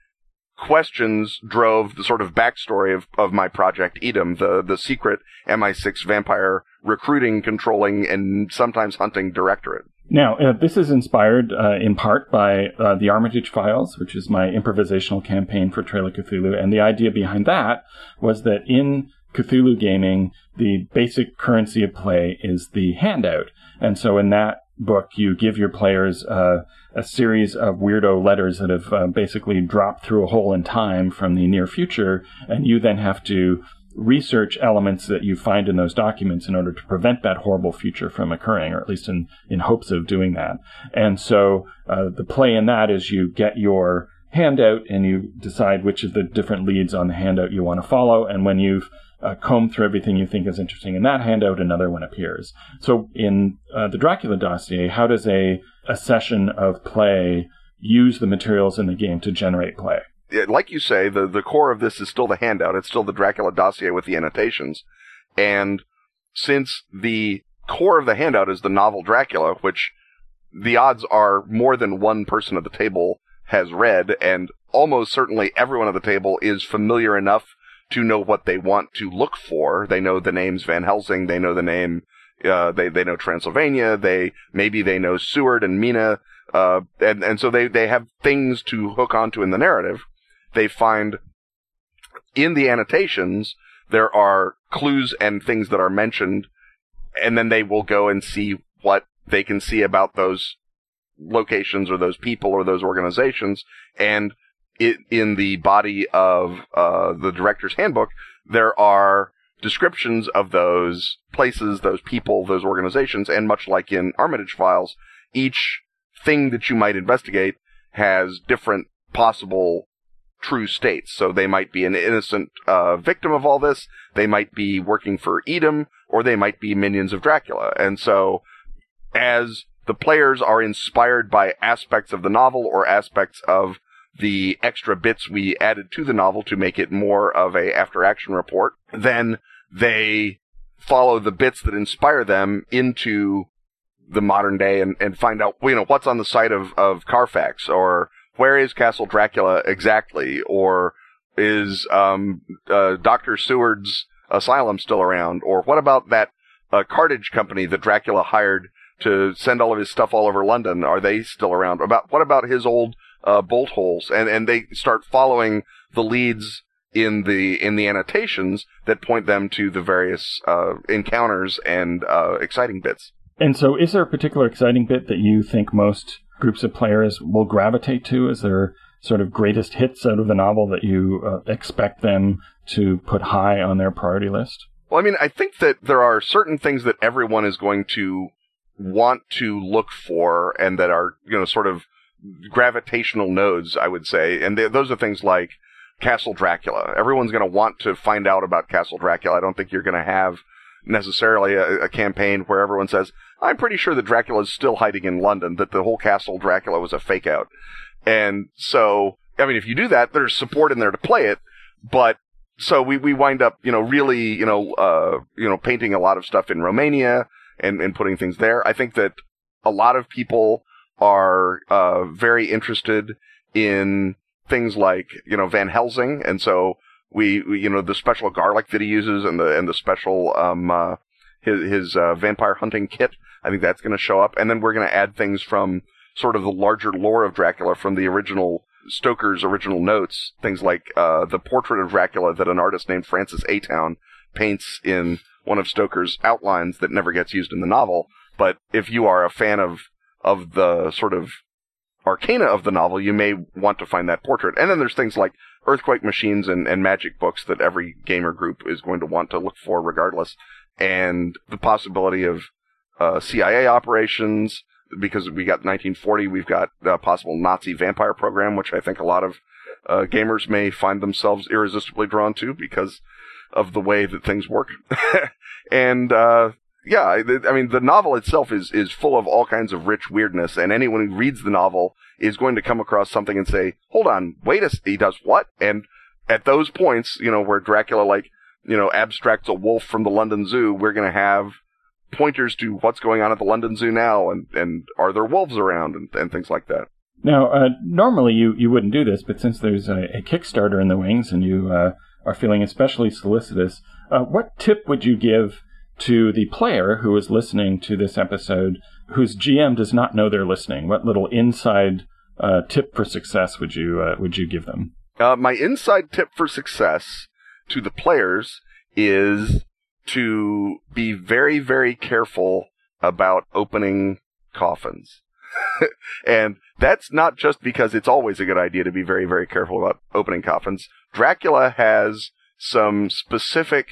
questions drove the sort of backstory of, of my project Edom, the the secret MI6 vampire recruiting, controlling, and sometimes hunting directorate. Now, uh, this is inspired uh, in part by uh, the Armitage Files, which is my improvisational campaign for Trail of Cthulhu. And the idea behind that was that in Cthulhu gaming, the basic currency of play is the handout. And so in that book, you give your players uh, a series of weirdo letters that have uh, basically dropped through a hole in time from the near future, and you then have to research elements that you find in those documents in order to prevent that horrible future from occurring, or at least in, in hopes of doing that. And so uh, the play in that is you get your handout and you decide which of the different leads on the handout you want to follow. And when you've uh, combed through everything you think is interesting in that handout, another one appears. So in uh, the Dracula dossier, how does a, a session of play use the materials in the game to generate play? like you say, the, the core of this is still the handout. It's still the Dracula dossier with the annotations. And since the core of the handout is the novel Dracula, which the odds are more than one person at the table has read, and almost certainly everyone at the table is familiar enough to know what they want to look for. They know the names Van Helsing, they know the name, uh, they, they know Transylvania, they, maybe they know Seward and Mina, uh, and, and so they, they have things to hook onto in the narrative they find in the annotations there are clues and things that are mentioned, and then they will go and see what they can see about those locations or those people or those organizations. And it, in the body of uh, the director's handbook, there are descriptions of those places, those people, those organizations, and much like in Armitage Files, each thing that you might investigate has different possible true states. So they might be an innocent uh, victim of all this. They might be working for Edom, or they might be minions of Dracula. And so, as the players are inspired by aspects of the novel or aspects of the extra bits we added to the novel to make it more of a after action report, then they follow the bits that inspire them into the modern day and, and find out, you know, what's on the site of, of Carfax or where is Castle Dracula exactly or is, um, uh, Dr. Seward's asylum still around or what about that, uh, cartage company that Dracula hired to send all of his stuff all over London? Are they still around? About, what about his old, uh, bolt holes? And, and they start following the leads in the in the annotations that point them to the various uh, encounters and uh, exciting bits. And so, is there a particular exciting bit that you think most groups of players will gravitate to? Is there sort of greatest hits out of the novel that you uh, expect them to put high on their priority list? Well, I mean, I think that there are certain things that everyone is going to want to look for and that are, you know, sort of gravitational nodes, I would say. And those are things like Castle Dracula. Everyone's going to want to find out about Castle Dracula. I don't think you're going to have necessarily a, a, campaign where everyone says, I'm pretty sure that Dracula is still hiding in London, that the whole Castle Dracula was a fake out. And so, I mean, if you do that, there's support in there to play it, but so we, we wind up, you know, really, you know, uh, you know, painting a lot of stuff in Romania and, and putting things there. I think that a lot of people are, uh, very interested in things like, you know, Van Helsing. And so we, we, you know, the special garlic that he uses and the, and the special, um, uh, his, his, uh, vampire hunting kit. I think that's going to show up. And then we're going to add things from sort of the larger lore of Dracula from the original Stoker's original notes. Things like, uh, the portrait of Dracula that an artist named Francis Aytown paints in one of Stoker's outlines that never gets used in the novel. But if you are a fan of, of the sort of arcana of the novel, you may want to find that portrait. And then there's things like earthquake machines and, and magic books that every gamer group is going to want to look for regardless. And the possibility of uh, CIA operations, because we got 1940, we've got a possible Nazi vampire program, which I think a lot of uh, gamers may find themselves irresistibly drawn to because of the way that things work. and uh, yeah, I mean, the novel itself is, is full of all kinds of rich weirdness, and anyone who reads the novel is going to come across something and say, hold on, wait a, he does what? And at those points, you know, where Dracula, like, you know, abstracts a wolf from the London Zoo, we're going to have pointers to what's going on at the London Zoo now, and, and are there wolves around, and, and things like that. Now, uh, normally you, you wouldn't do this, but since there's a, a Kickstarter in the wings and you uh, are feeling especially solicitous, uh, what tip would you give to the player who is listening to this episode whose GM does not know they're listening? What little inside uh, tip for success would you uh, would you give them? Uh, my inside tip for success to the players is to be very very careful about opening coffins. and that's not just because it's always a good idea to be very, very careful about opening coffins. Dracula has some specific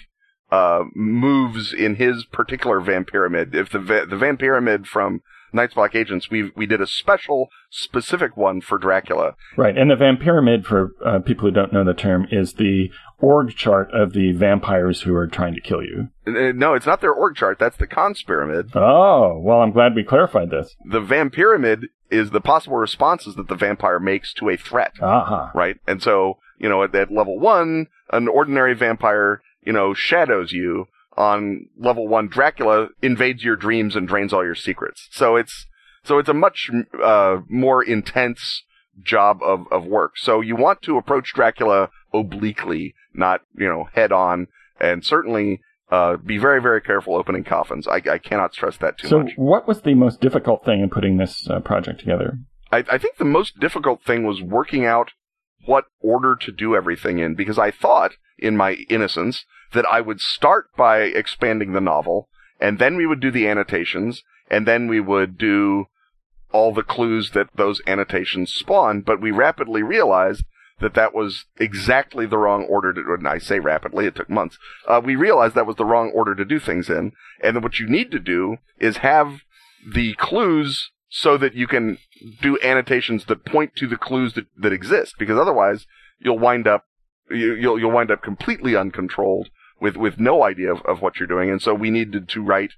uh, moves in his particular Vampiramid. If the va- the Vampiramid from Night's Black Agents, we we did a special, specific one for Dracula. Right, and the Vampiramid, for uh, people who don't know the term, is the org chart of the vampires who are trying to kill you. Uh, no, it's not their org chart. That's the Conspiramid. Oh, well, I'm glad we clarified this. The Vampiramid is the possible responses that the vampire makes to a threat. Uh-huh. Right, and so you know at, at level one, an ordinary vampire you know, shadows you on level one. Dracula invades your dreams and drains all your secrets. So it's, so it's a much, uh, more intense job of, of work. So you want to approach Dracula obliquely, not, you know, head on, and certainly, uh, be very, very careful opening coffins. I, I cannot stress that too so much. So what was the most difficult thing in putting this uh, project together? I, I think the most difficult thing was working out what order to do everything in because I thought in my innocence that I would start by expanding the novel and then we would do the annotations and then we would do all the clues that those annotations spawn. But we rapidly realized that that was exactly the wrong order to, and I say rapidly, it took months. Uh, we realized that was the wrong order to do things in. And what you need to do is have the clues so that you can do annotations that point to the clues that, that exist, because otherwise you'll wind up you, will you'll wind up completely uncontrolled with with no idea of, of what you're doing. And so we needed to write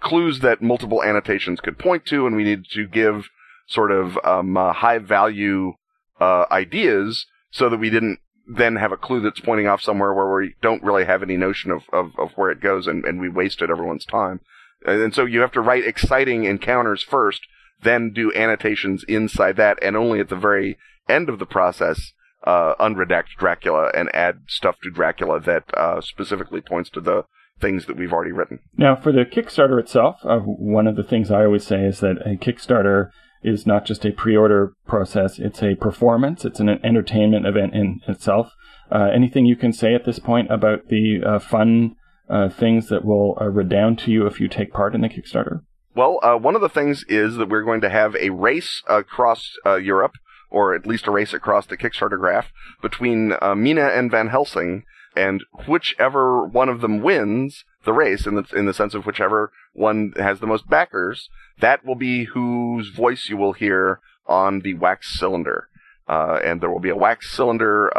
clues that multiple annotations could point to, and we needed to give sort of um, uh, high value uh, ideas so that we didn't then have a clue that's pointing off somewhere where we don't really have any notion of, of, of where it goes and, and we wasted everyone's time. And so you have to write exciting encounters first, then do annotations inside that, and only at the very end of the process, uh, unredact Dracula and add stuff to Dracula that uh, specifically points to the things that we've already written. Now, for the Kickstarter itself, uh, one of the things I always say is that a Kickstarter is not just a pre-order process; it's a performance. It's an entertainment event in itself. Uh, anything you can say at this point about the uh, fun uh, things that will redound to you if you take part in the Kickstarter? Well, uh, one of the things is that we're going to have a race across uh, Europe, or at least a race across the Kickstarter graph, between Mina and Van Helsing, and whichever one of them wins the race, in the, in the sense of whichever one has the most backers, that will be whose voice you will hear on the wax cylinder. and there will be a wax cylinder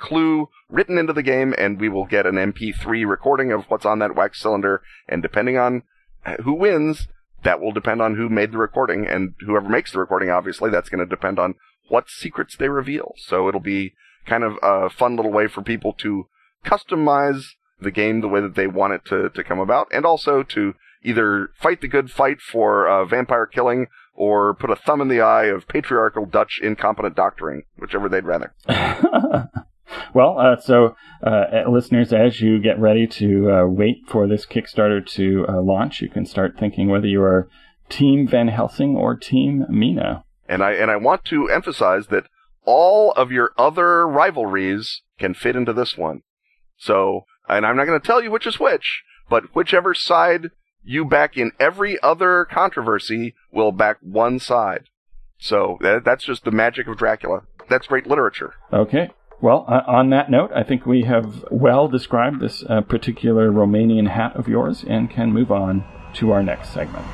clue written into the game, and we will get an MP3 recording of what's on that wax cylinder. And depending on who wins, that will depend on who made the recording, and whoever makes the recording, obviously, that's going to depend on what secrets they reveal. So it'll be kind of a fun little way for people to customize the game the way that they want it to, to come about, and also to either fight the good fight for uh, vampire killing or put a thumb in the eye of patriarchal Dutch incompetent doctoring, whichever they'd rather. Well, uh, so uh, listeners, as you get ready to uh, wait for this Kickstarter to uh, launch, you can start thinking whether you are Team Van Helsing or Team Mina. And I and I want to emphasize that all of your other rivalries can fit into this one. So, and I'm not going to tell you which is which, but whichever side you back in every other controversy will back one side. So that, that's just the magic of Dracula. That's great literature. Okay. Well, uh, on that note, I think we have well described this uh, particular Romanian hat of yours and can move on to our next segment.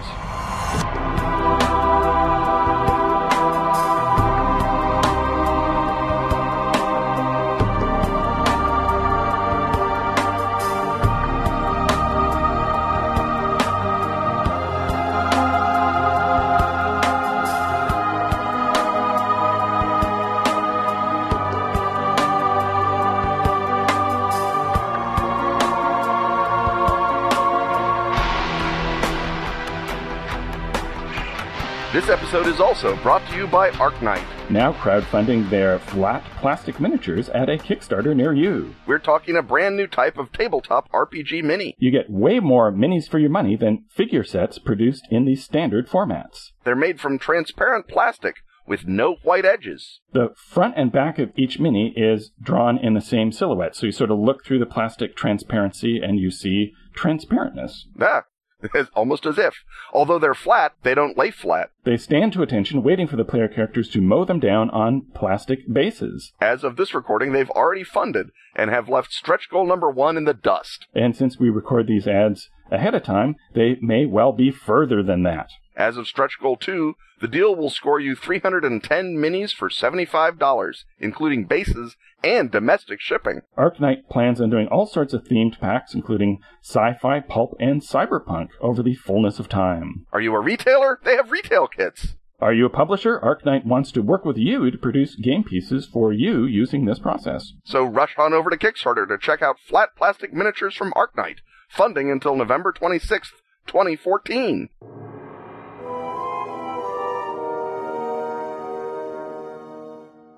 This episode is also brought to you by ArcKnight. Now crowdfunding their flat plastic miniatures at a Kickstarter near you. We're talking a brand new type of tabletop RPG mini. You get way more minis for your money than figure sets produced in the standard formats. They're made from transparent plastic with no white edges. The front and back of each mini is drawn in the same silhouette, so you sort of look through the plastic transparency and you see transparentness. Ah, almost as if. Although they're flat, they don't lay flat. They stand to attention, waiting for the player characters to mow them down on plastic bases. As of this recording, they've already funded and have left stretch goal number one in the dust. And since we record these ads ahead of time, they may well be further than that. As of stretch goal two, the deal will score you 310 minis for $75, including bases and domestic shipping. ArcKnight plans on doing all sorts of themed packs, including sci-fi, pulp, and cyberpunk over the fullness of time. Are you a retailer? They have retail kits. Are you a publisher? ArcKnight wants to work with you to produce game pieces for you using this process. So rush on over to Kickstarter to check out flat plastic miniatures from ArcKnight, funding until November 26th, 2014.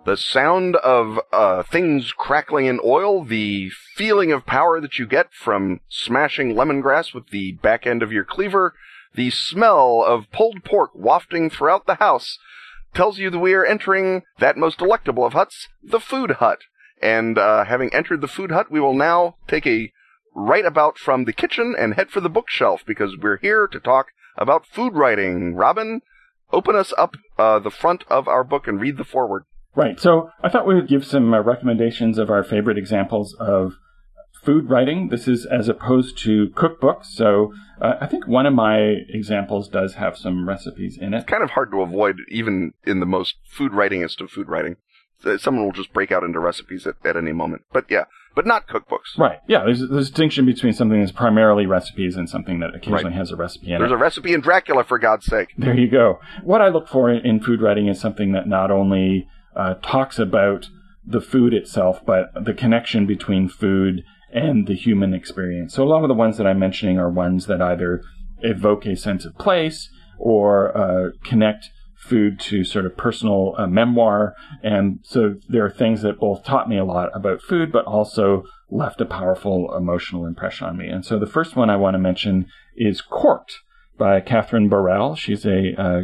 The sound of uh, things crackling in oil, the feeling of power that you get from smashing lemongrass with the back end of your cleaver, the smell of pulled pork wafting throughout the house tells you that we are entering that most delectable of huts, the food hut. And uh, having entered the food hut, we will now take a right about from the kitchen and head for the bookshelf because we're here to talk about food writing. Robin, open us up uh, the front of our book and read the foreword. Right. So I thought we would give some uh, recommendations of our favorite examples of food writing. This is as opposed to cookbooks. So uh, I think one of my examples does have some recipes in it. It's kind of hard to avoid, even in the most food writingest of food writing. Someone will just break out into recipes at, at any moment. But yeah, but not cookbooks. Right. Yeah. There's, there's a distinction between something that's primarily recipes and something that occasionally right. has a recipe in there's it. There's a recipe in Dracula, for God's sake. There you go. What I look for in food writing is something that not only uh, talks about the food itself, but the connection between food and the human experience. So a lot of the ones that I'm mentioning are ones that either evoke a sense of place or uh, connect food to sort of personal uh, memoir. And so there are things that both taught me a lot about food, but also left a powerful emotional impression on me. And so the first one I want to mention is Corked by Kathryn Borel. She's a uh,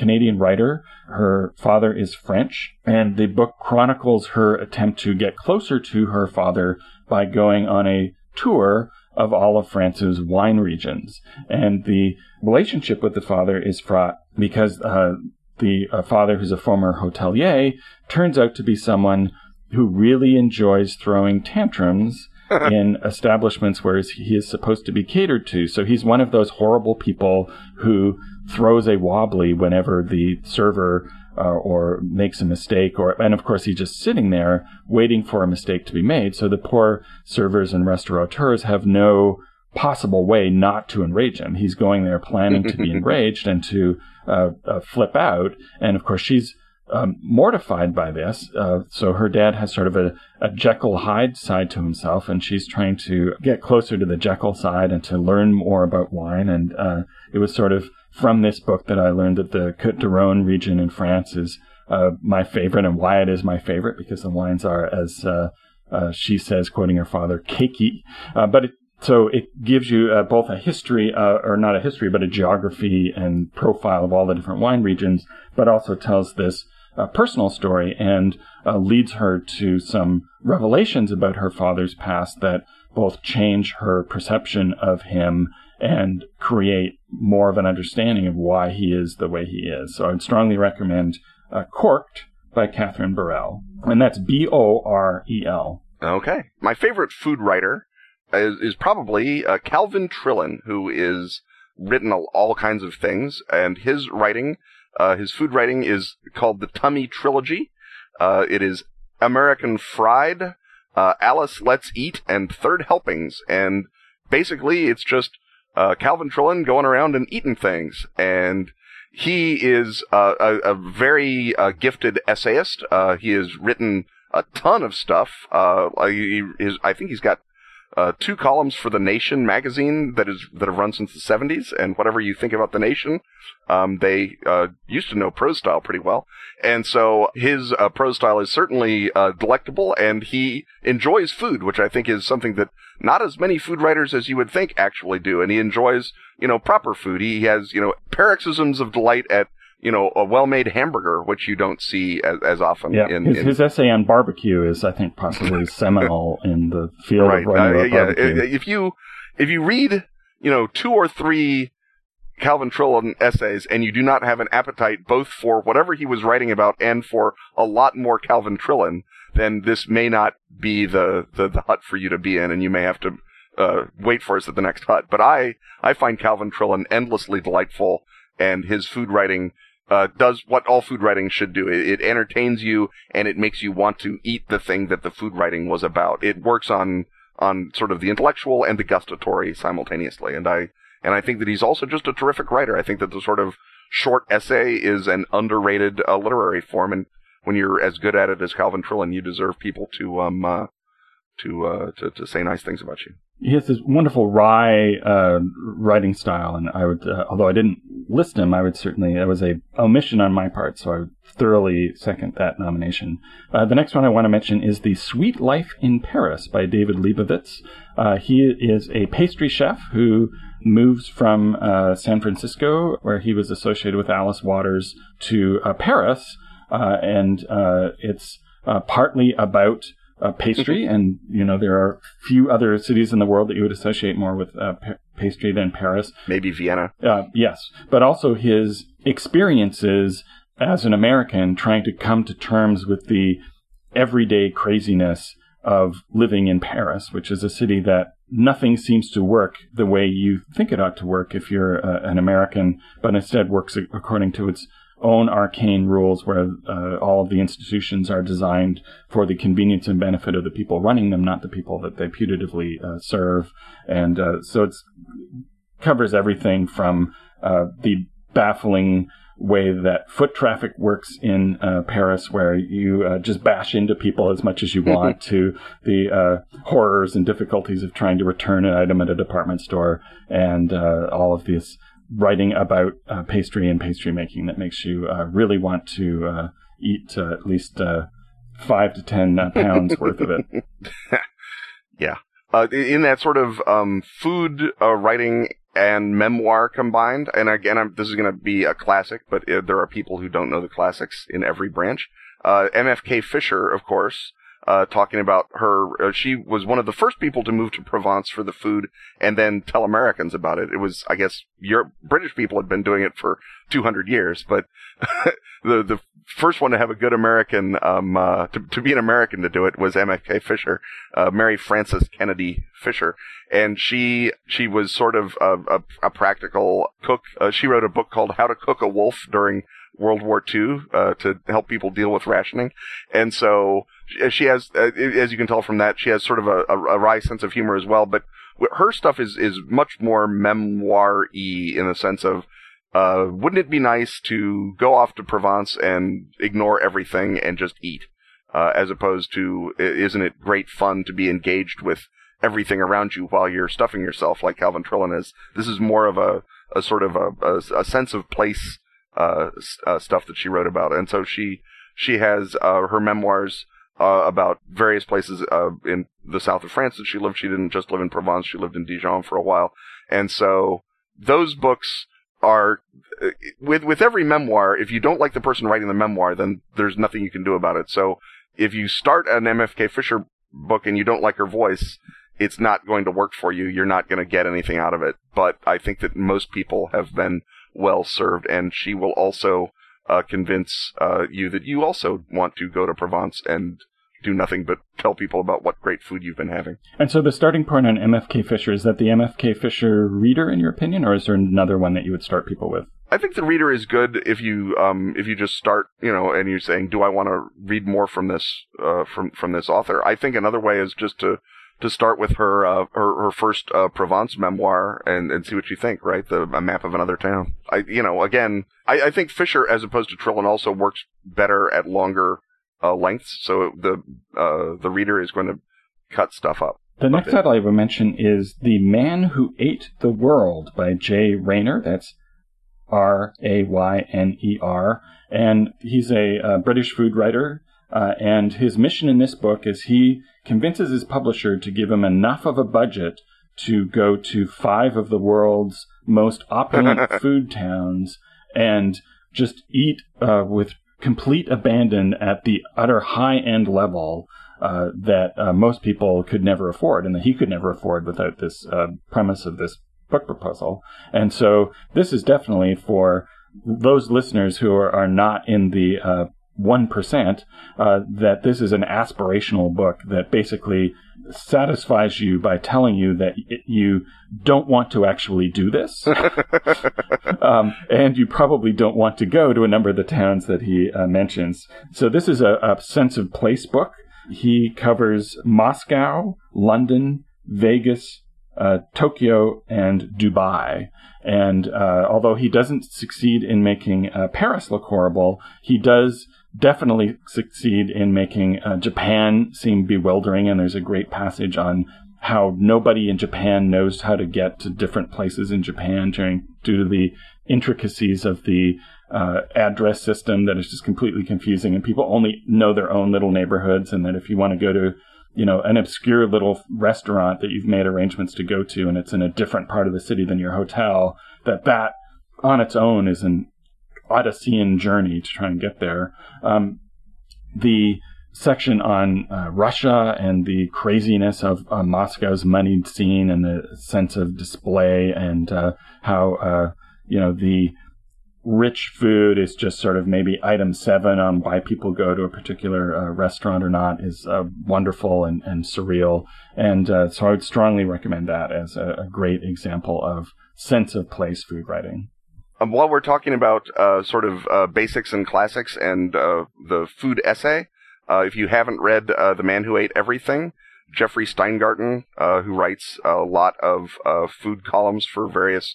Canadian writer. Her father is French, and the book chronicles her attempt to get closer to her father by going on a tour of all of France's wine regions. And the relationship with the father is fraught because uh, the uh, father, who's a former hotelier, turns out to be someone who really enjoys throwing tantrums in establishments where he is supposed to be catered to. So he's one of those horrible people who throws a wobbly whenever the server uh, or makes a mistake, or and of course he's just sitting there waiting for a mistake to be made. So the poor servers and restaurateurs have no possible way not to enrage him. He's going there planning to be enraged and to uh, uh, flip out, and of course she's um, mortified by this. Uh, so her dad has sort of a, a Jekyll Hyde side to himself, and she's trying to get closer to the Jekyll side and to learn more about wine. And uh, it was sort of from this book that I learned that the Côte du Rhône region in France is uh, my favorite, and why it is my favorite because the wines are, as uh, uh, she says, quoting her father, cakey. Uh, but it, so it gives you uh, both a history, uh, or not a history, but a geography and profile of all the different wine regions, but also tells this personal story and leads her to some revelations about her father's past that both change her perception of him and create more of an understanding of why he is the way he is. So I would strongly recommend uh, Corked by Kathryn Borel. And that's B O R E L. Okay. My favorite food writer is, is probably uh, Calvin Trillin, who is written all, kinds of things. And his writing, uh, his food writing is called the Tummy Trilogy. Uh, it is American Fried, uh, Alice Let's Eat, and Third Helpings. And basically, it's just uh, Calvin Trillin going around and eating things. And he is uh, a, a, very uh, gifted essayist. He has written a ton of stuff. He is, I think he's got uh, two columns for the Nation magazine that is that have run since the 70s. And whatever you think about the Nation, um, they uh, used to know prose style pretty well, and so his uh, prose style is certainly uh, delectable, and he enjoys food, which I think is something that not as many food writers as you would think actually do. And he enjoys, you know, proper food. He has, you know, paroxysms of delight at you know, a well-made hamburger, which you don't see as, as often. Yeah, in, his, in... his essay on barbecue is, I think, possibly seminal in the field right. of writing uh, yeah. barbecue. If you if you read, you know, two or three Calvin Trillin essays and you do not have an appetite both for whatever he was writing about and for a lot more Calvin Trillin, then this may not be the, the, the hut for you to be in and you may have to uh, wait for us at the next hut. But I, I find Calvin Trillin endlessly delightful and his food writing uh, does what all food writing should do. It, it, entertains you and it makes you want to eat the thing that the food writing was about. It works on on sort of the intellectual and the gustatory simultaneously, and I and I think that he's also just a terrific writer. I think that the sort of short essay is an underrated uh, literary form, and when you're as good at it as Calvin Trillin, you deserve people to um uh, to, uh, to to say nice things about you. He has this wonderful wry uh, writing style, and I would, uh, although I didn't list him, I would certainly that was a omission on my part, so I thoroughly second that nomination. Uh, the next one I want to mention is The Sweet Life in Paris by David Lebovitz. Uh, he is a pastry chef who moves from uh, San Francisco, where he was associated with Alice Waters, to uh, Paris, and it's partly about Uh, pastry. Mm-hmm. and you know there are few other cities in the world that you would associate more with uh, pa- pastry than Paris. Maybe Vienna. Uh, yes, but also his experiences as an American trying to come to terms with the everyday craziness of living in Paris, which is a city that nothing seems to work the way you think it ought to work if you're uh, an American, but instead works according to its own arcane rules where uh, all of the institutions are designed for the convenience and benefit of the people running them, not the people that they putatively uh, serve. And uh, so it covers everything from uh, the baffling way that foot traffic works in uh, Paris, where you uh, just bash into people as much as you want, to the uh, horrors and difficulties of trying to return an item at a department store, and uh, all of this writing about uh, pastry and pastry making that makes you uh, really want to eat at least five to ten pounds worth of it. yeah. in that sort of um, food writing and memoir combined. And again, I'm, this is going to be a classic, but uh, there are people who don't know the classics in every branch. Uh, MFK Fisher, of course, uh, talking about her. Uh, she was one of the first people to move to Provence for the food, and then tell Americans about it. It was, I guess, Europe, British people had been doing it for 200 years, but the the first one to have a good American, um, uh, to, to be an American to do it was MFK Fisher, uh, Mary Frances Kennedy Fisher. And she, she was sort of a, a, a practical cook. Uh, she wrote a book called How to Cook a Wolf during World War II, uh, to help people deal with rationing. And so she has, uh, as you can tell from that, she has sort of a, a, a wry sense of humor as well, but her stuff is, is much more memoir-y in the sense of, uh, wouldn't it be nice to go off to Provence and ignore everything and just eat? Uh, as opposed to, isn't it great fun to be engaged with everything around you while you're stuffing yourself like Calvin Trillin is? This is more of a, a sort of a, a, a sense of place, uh, uh, stuff that she wrote about. And so she, she has, uh, her memoirs, uh, about various places, uh, in the south of France that she lived. She didn't just live in Provence. She lived in Dijon for a while. And so those books, are with with every memoir. If you don't like the person writing the memoir, then there's nothing you can do about it. So if you start an MFK Fisher book and you don't like her voice, it's not going to work for you. You're not going to get anything out of it. But I think that most people have been well served, and she will also uh, convince uh, you that you also want to go to Provence and do nothing but tell people about what great food you've been having. And so the starting point on MFK Fisher is that the MFK Fisher reader, in your opinion, or is there another one that you would start people with? I think the reader is good if you um, if you just start you know and you're saying do I want to read more from this uh, from from this author I think another way is just to to start with her uh, her, her first uh, Provence memoir and, and see what you think right the a map of another town I you know again I, I think Fisher as opposed to Trillin also works better at longer uh, lengths, so the uh, the reader is going to cut stuff up. The next title I will mention is The Man Who Ate the World by Jay Rayner. That's R A Y N E R. And he's a, a, British food writer. Uh, and his mission in this book is he convinces his publisher to give him enough of a budget to go to five of the world's most opulent food towns and just eat uh, with complete abandon at the utter high end level uh, that uh, most people could never afford and that he could never afford without this uh, premise of this book proposal. And so this is definitely for those listeners who are, are not in the uh, 1%, uh, that this is an aspirational book that basically satisfies you by telling you that it, you don't want to actually do this. um, and you probably don't want to go to a number of the towns that he uh, mentions. So this is a, a sense of place book. He covers Moscow, London, Vegas, uh, Tokyo, and Dubai. And uh, although he doesn't succeed in making uh, Paris look horrible, he does definitely succeed in making uh, Japan seem bewildering. And there's a great passage on how nobody in Japan knows how to get to different places in Japan during, due to the intricacies of the uh, address system that is just completely confusing. And people only know their own little neighborhoods. And that if you want to go to you know, an obscure little restaurant that you've made arrangements to go to and it's in a different part of the city than your hotel, that that on its own is an Odyssean journey to try and get there. Um, the section on uh, Russia and the craziness of uh, Moscow's moneyed scene and the sense of display and uh, how uh, you know the rich food is just sort of maybe item seven on why people go to a particular uh, restaurant or not is uh, wonderful and, and surreal. And so I would strongly recommend that as a, a great example of sense of place food writing. Um, while we're talking about uh, sort of uh, basics and classics and uh, the food essay, uh, if you haven't read uh, The Man Who Ate Everything, Jeffrey Steingarten, uh, who writes a lot of food columns for various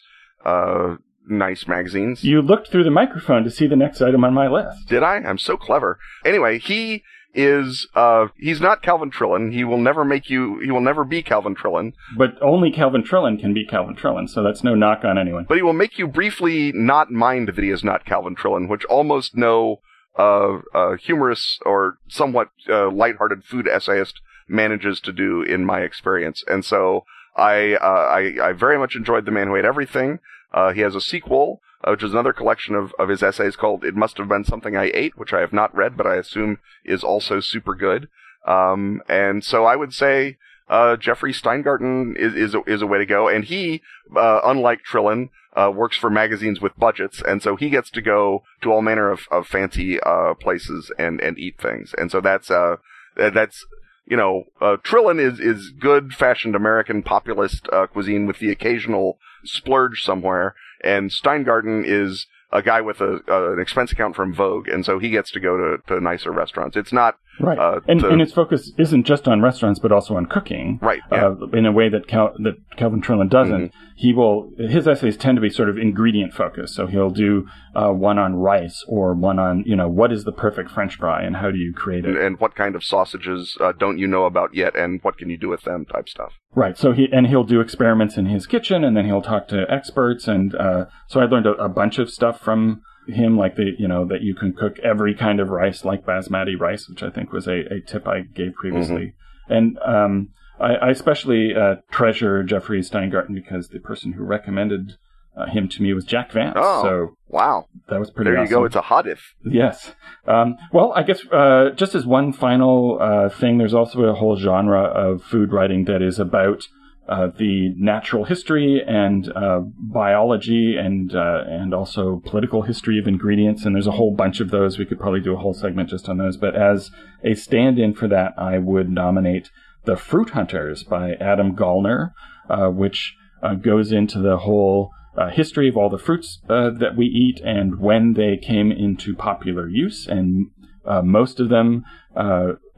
nice magazines. You looked through the microphone to see the next item on my list. Did I? I'm so clever. Anyway, he is uh he's not Calvin Trillin. He will never make you he will never be Calvin Trillin, But only Calvin Trillin can be Calvin Trillin, so that's no knock on anyone. but he will make you briefly not mind that he is not Calvin Trillin, which almost no uh, uh humorous or somewhat uh, lighthearted food essayist manages to do in my experience. And so I uh, I I very much enjoyed The Man Who Ate Everything. Uh, he has a sequel, which is another collection of, of his essays called It Must Have Been Something I Ate, which I have not read, but I assume is also super good. Um, and so I would say, uh, Jeffrey Steingarten is, is, a, is a way to go. And he, uh, unlike Trillin, uh, works for magazines with budgets. And so he gets to go to all manner of, of fancy, uh, places and, and eat things. And so that's, uh, that's, you know, uh, Trillin is, is good fashioned American populist, uh, cuisine with the occasional splurge somewhere. And Steingarten is a guy with a, uh, an expense account from Vogue. And so he gets to go to, to nicer restaurants. It's not, Right. uh, and, to- and its focus isn't just on restaurants, but also on cooking. right. Yeah. Uh, in a way that Cal- that Calvin Trillin doesn't. Mm-hmm. He will his essays tend to be sort of ingredient focused. So he'll do uh, one on rice or one on you know what is the perfect French fry and how do you create it. and, and what kind of sausages uh, don't you know about yet, and what can you do with them, type stuff. Right. So he and he'll do experiments in his kitchen, and then he'll talk to experts. And uh, so I learned a, a bunch of stuff from him, like the you know that you can cook every kind of rice, like basmati rice, which I think was a, a tip I gave previously. And um, I, I especially uh, treasure Jeffrey Steingarten because the person who recommended uh, him to me was Jack Vance. Oh. So Wow, that was pretty. there you awesome. go. It's a hot if. Yes. Um, well, I guess uh, just as one final uh, thing, there's also a whole genre of food writing that is about uh, the natural history and uh, biology and uh, and also political history of ingredients. And there's a whole bunch of those. We could probably do a whole segment just on those. But as a stand-in for that, I would nominate The Fruit Hunters by Adam Gollner, uh, which uh, goes into the whole uh, history of all the fruits that we eat and when they came into popular use. And most of them,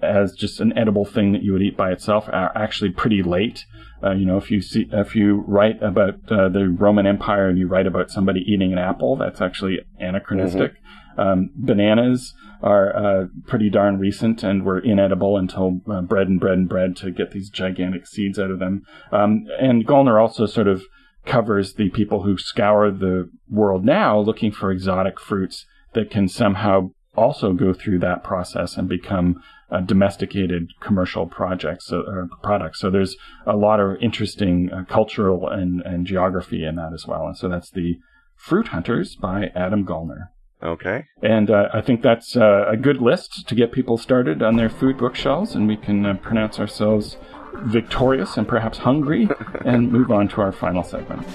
as just an edible thing that you would eat by itself, are actually pretty late. Uh, you know, if you see, if you write about uh, the Roman Empire and you write about somebody eating an apple, that's actually anachronistic. Um, bananas are uh, pretty darn recent and were inedible until uh, bred and bred and bred to get these gigantic seeds out of them. Um, and Gollner also sort of covers the people who scour the world now looking for exotic fruits that can somehow also go through that process and become uh, domesticated commercial projects so, or products. So there's a lot of interesting uh, cultural and, and geography in that as well. And so that's the Fruit Hunters by Adam Gollner. Okay. And uh, I think that's uh, a good list to get people started on their food bookshelves, and we can uh, pronounce ourselves victorious and perhaps hungry and move on to our final segment.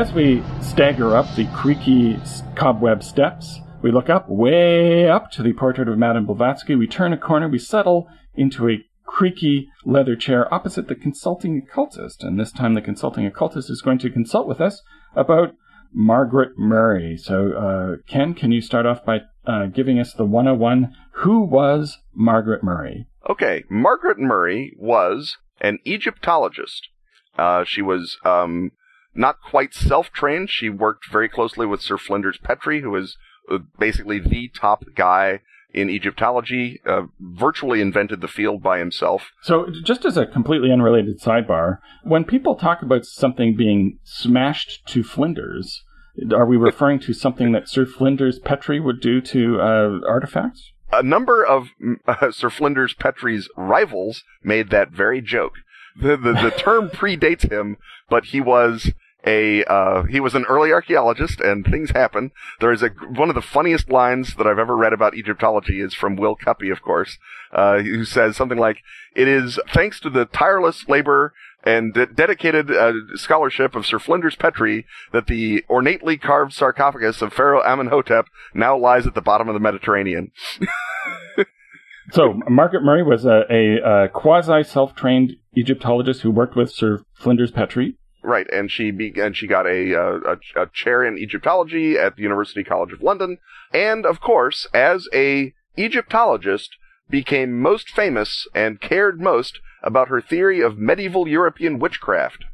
As we stagger up the creaky cobweb steps, we look up, way up to the portrait of Madame Blavatsky. We turn a corner, we settle into a creaky leather chair opposite the consulting occultist. And this time the consulting occultist is going to consult with us about Margaret Murray. So, uh, Ken, can you start off by uh, giving us the 101? Who was Margaret Murray? Okay. Margaret Murray was an Egyptologist. Uh, she was um, not quite self-trained. She worked very closely with Sir Flinders Petrie, who is uh, basically the top guy in Egyptology. Uh, virtually invented the field by himself. So, just as a completely unrelated sidebar, when people talk about something being smashed to Flinders, are we referring to something that Sir Flinders Petrie would do to uh, artifacts? A number of uh, Sir Flinders Petrie's rivals made that very joke. The, the, the term predates him, but he was a uh, he was an early archaeologist, and things happen. There is a one of the funniest lines that I've ever read about Egyptology is from Will Cuppy, of course, uh, who says something like, "It is thanks to the tireless labor." And de- dedicated uh, scholarship of Sir Flinders Petrie that the ornately carved sarcophagus of Pharaoh Amenhotep now lies at the bottom of the Mediterranean. So, Margaret Murray was a, a, a quasi self trained Egyptologist who worked with Sir Flinders Petrie. Right, and she be, and she got a, a a chair in Egyptology at the University College of London, and of course, as a Egyptologist, became most famous and cared most about her theory of medieval European witchcraft.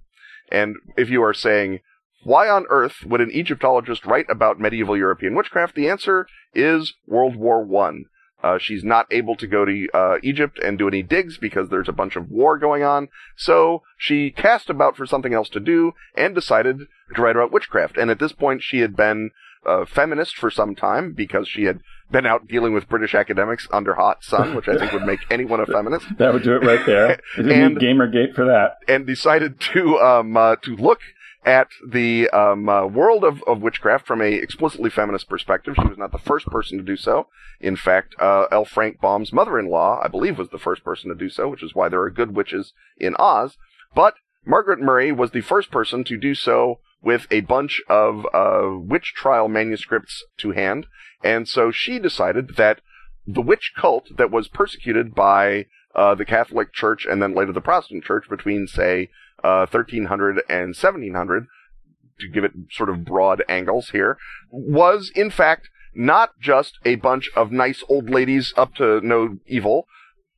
And if you are saying, why on earth would an Egyptologist write about medieval European witchcraft? The answer is World War One. Uh, she's not able to go to uh, Egypt and do any digs because there's a bunch of war going on. So she cast about for something else to do and decided to write about witchcraft. And at this point, she had been a feminist for some time because she had been out dealing with British academics under hot sun, which I think would make anyone a feminist. That would do it right there. You didn't And- need Gamergate for that. and decided to um, uh, to look at the um, uh, world of, of witchcraft from a explicitly feminist perspective. She was not the first person to do so. In fact, uh, L. Frank Baum's mother-in-law, I believe, was the first person to do so, which is why there are good witches in Oz. But Margaret Murray was the first person to do so with a bunch of uh, witch trial manuscripts to hand, and so she decided that the witch cult that was persecuted by uh, the Catholic Church and then later the Protestant Church between, say, uh, 1300 and 1700, to give it sort of broad angles here, was in fact not just a bunch of nice old ladies up to no evil.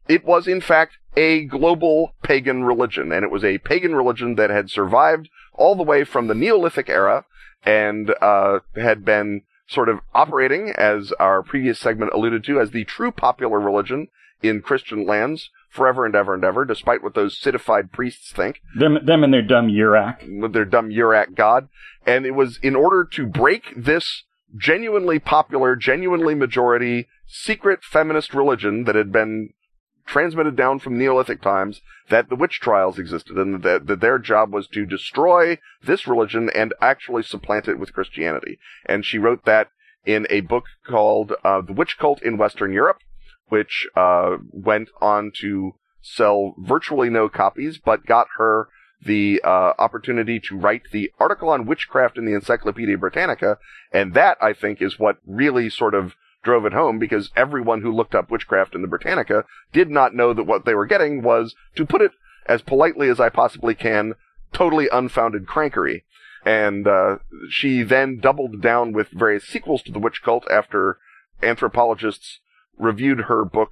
It was in fact a global pagan religion, and it was a pagan religion that had survived all the way from the Neolithic era and uh, had been sort of operating, as our previous segment alluded to, as the true popular religion in Christian lands forever and ever and ever, despite what those citified priests think Them, them and their dumb Urak. with their dumb Urak god. And it was in order to break this genuinely popular, genuinely majority, secret feminist religion that had been transmitted down from Neolithic times that the witch trials existed and that, that their job was to destroy this religion and actually supplant it with Christianity. And she wrote that in a book called uh, The Witch Cult in Western Europe, which uh, went on to sell virtually no copies, but got her the uh, opportunity to write the article on witchcraft in the Encyclopedia Britannica, and that I think is what really sort of drove it home because everyone who looked up witchcraft in the Britannica did not know that what they were getting was, to put it as politely as I possibly can, totally unfounded crankery. And uh, she then doubled down with various sequels to the witch cult after anthropologists reviewed her book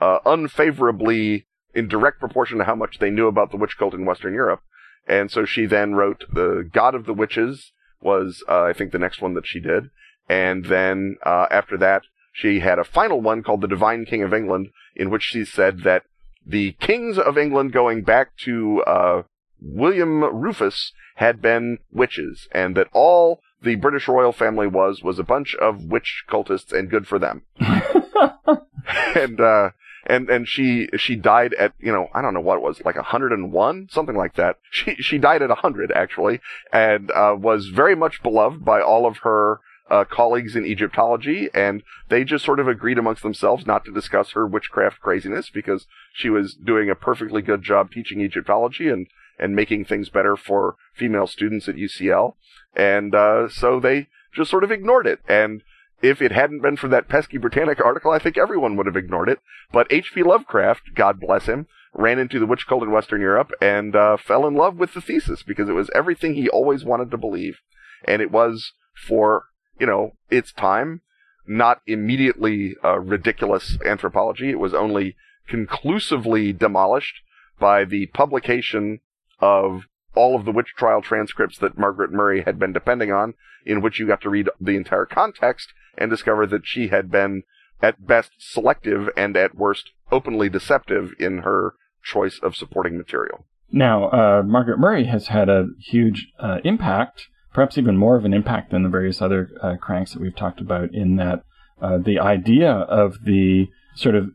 uh, unfavorably in direct proportion to how much they knew about the witch cult in Western Europe. And so she then wrote The God of the Witches was, uh, I think, the next one that she did. And then uh, after that, she had a final one called The Divine King of England, in which she said that the kings of England going back to uh, William Rufus had been witches, and that all the British royal family was was a bunch of witch cultists, and good for them. and uh, and and she she died at you know I don't know what it was like 101 something like that. She she died at 100 actually, and uh, was very much beloved by all of her uh, colleagues in Egyptology, and they just sort of agreed amongst themselves not to discuss her witchcraft craziness because she was doing a perfectly good job teaching Egyptology and and making things better for female students at UCL, and uh, so they just sort of ignored it and if it hadn't been for that pesky Britannica article, I think everyone would have ignored it. But H.P. Lovecraft, God bless him, ran into the witch cult in Western Europe and uh, fell in love with the thesis because it was everything he always wanted to believe. And it was for, you know, its time, not immediately uh, ridiculous anthropology. It was only conclusively demolished by the publication of all of the witch trial transcripts that Margaret Murray had been depending on, in which you got to read the entire context and discover that she had been at best selective and at worst openly deceptive in her choice of supporting material. Now, uh, Margaret Murray has had a huge uh, impact, perhaps even more of an impact than the various other uh, cranks that we've talked about, in that uh, the idea of the sort of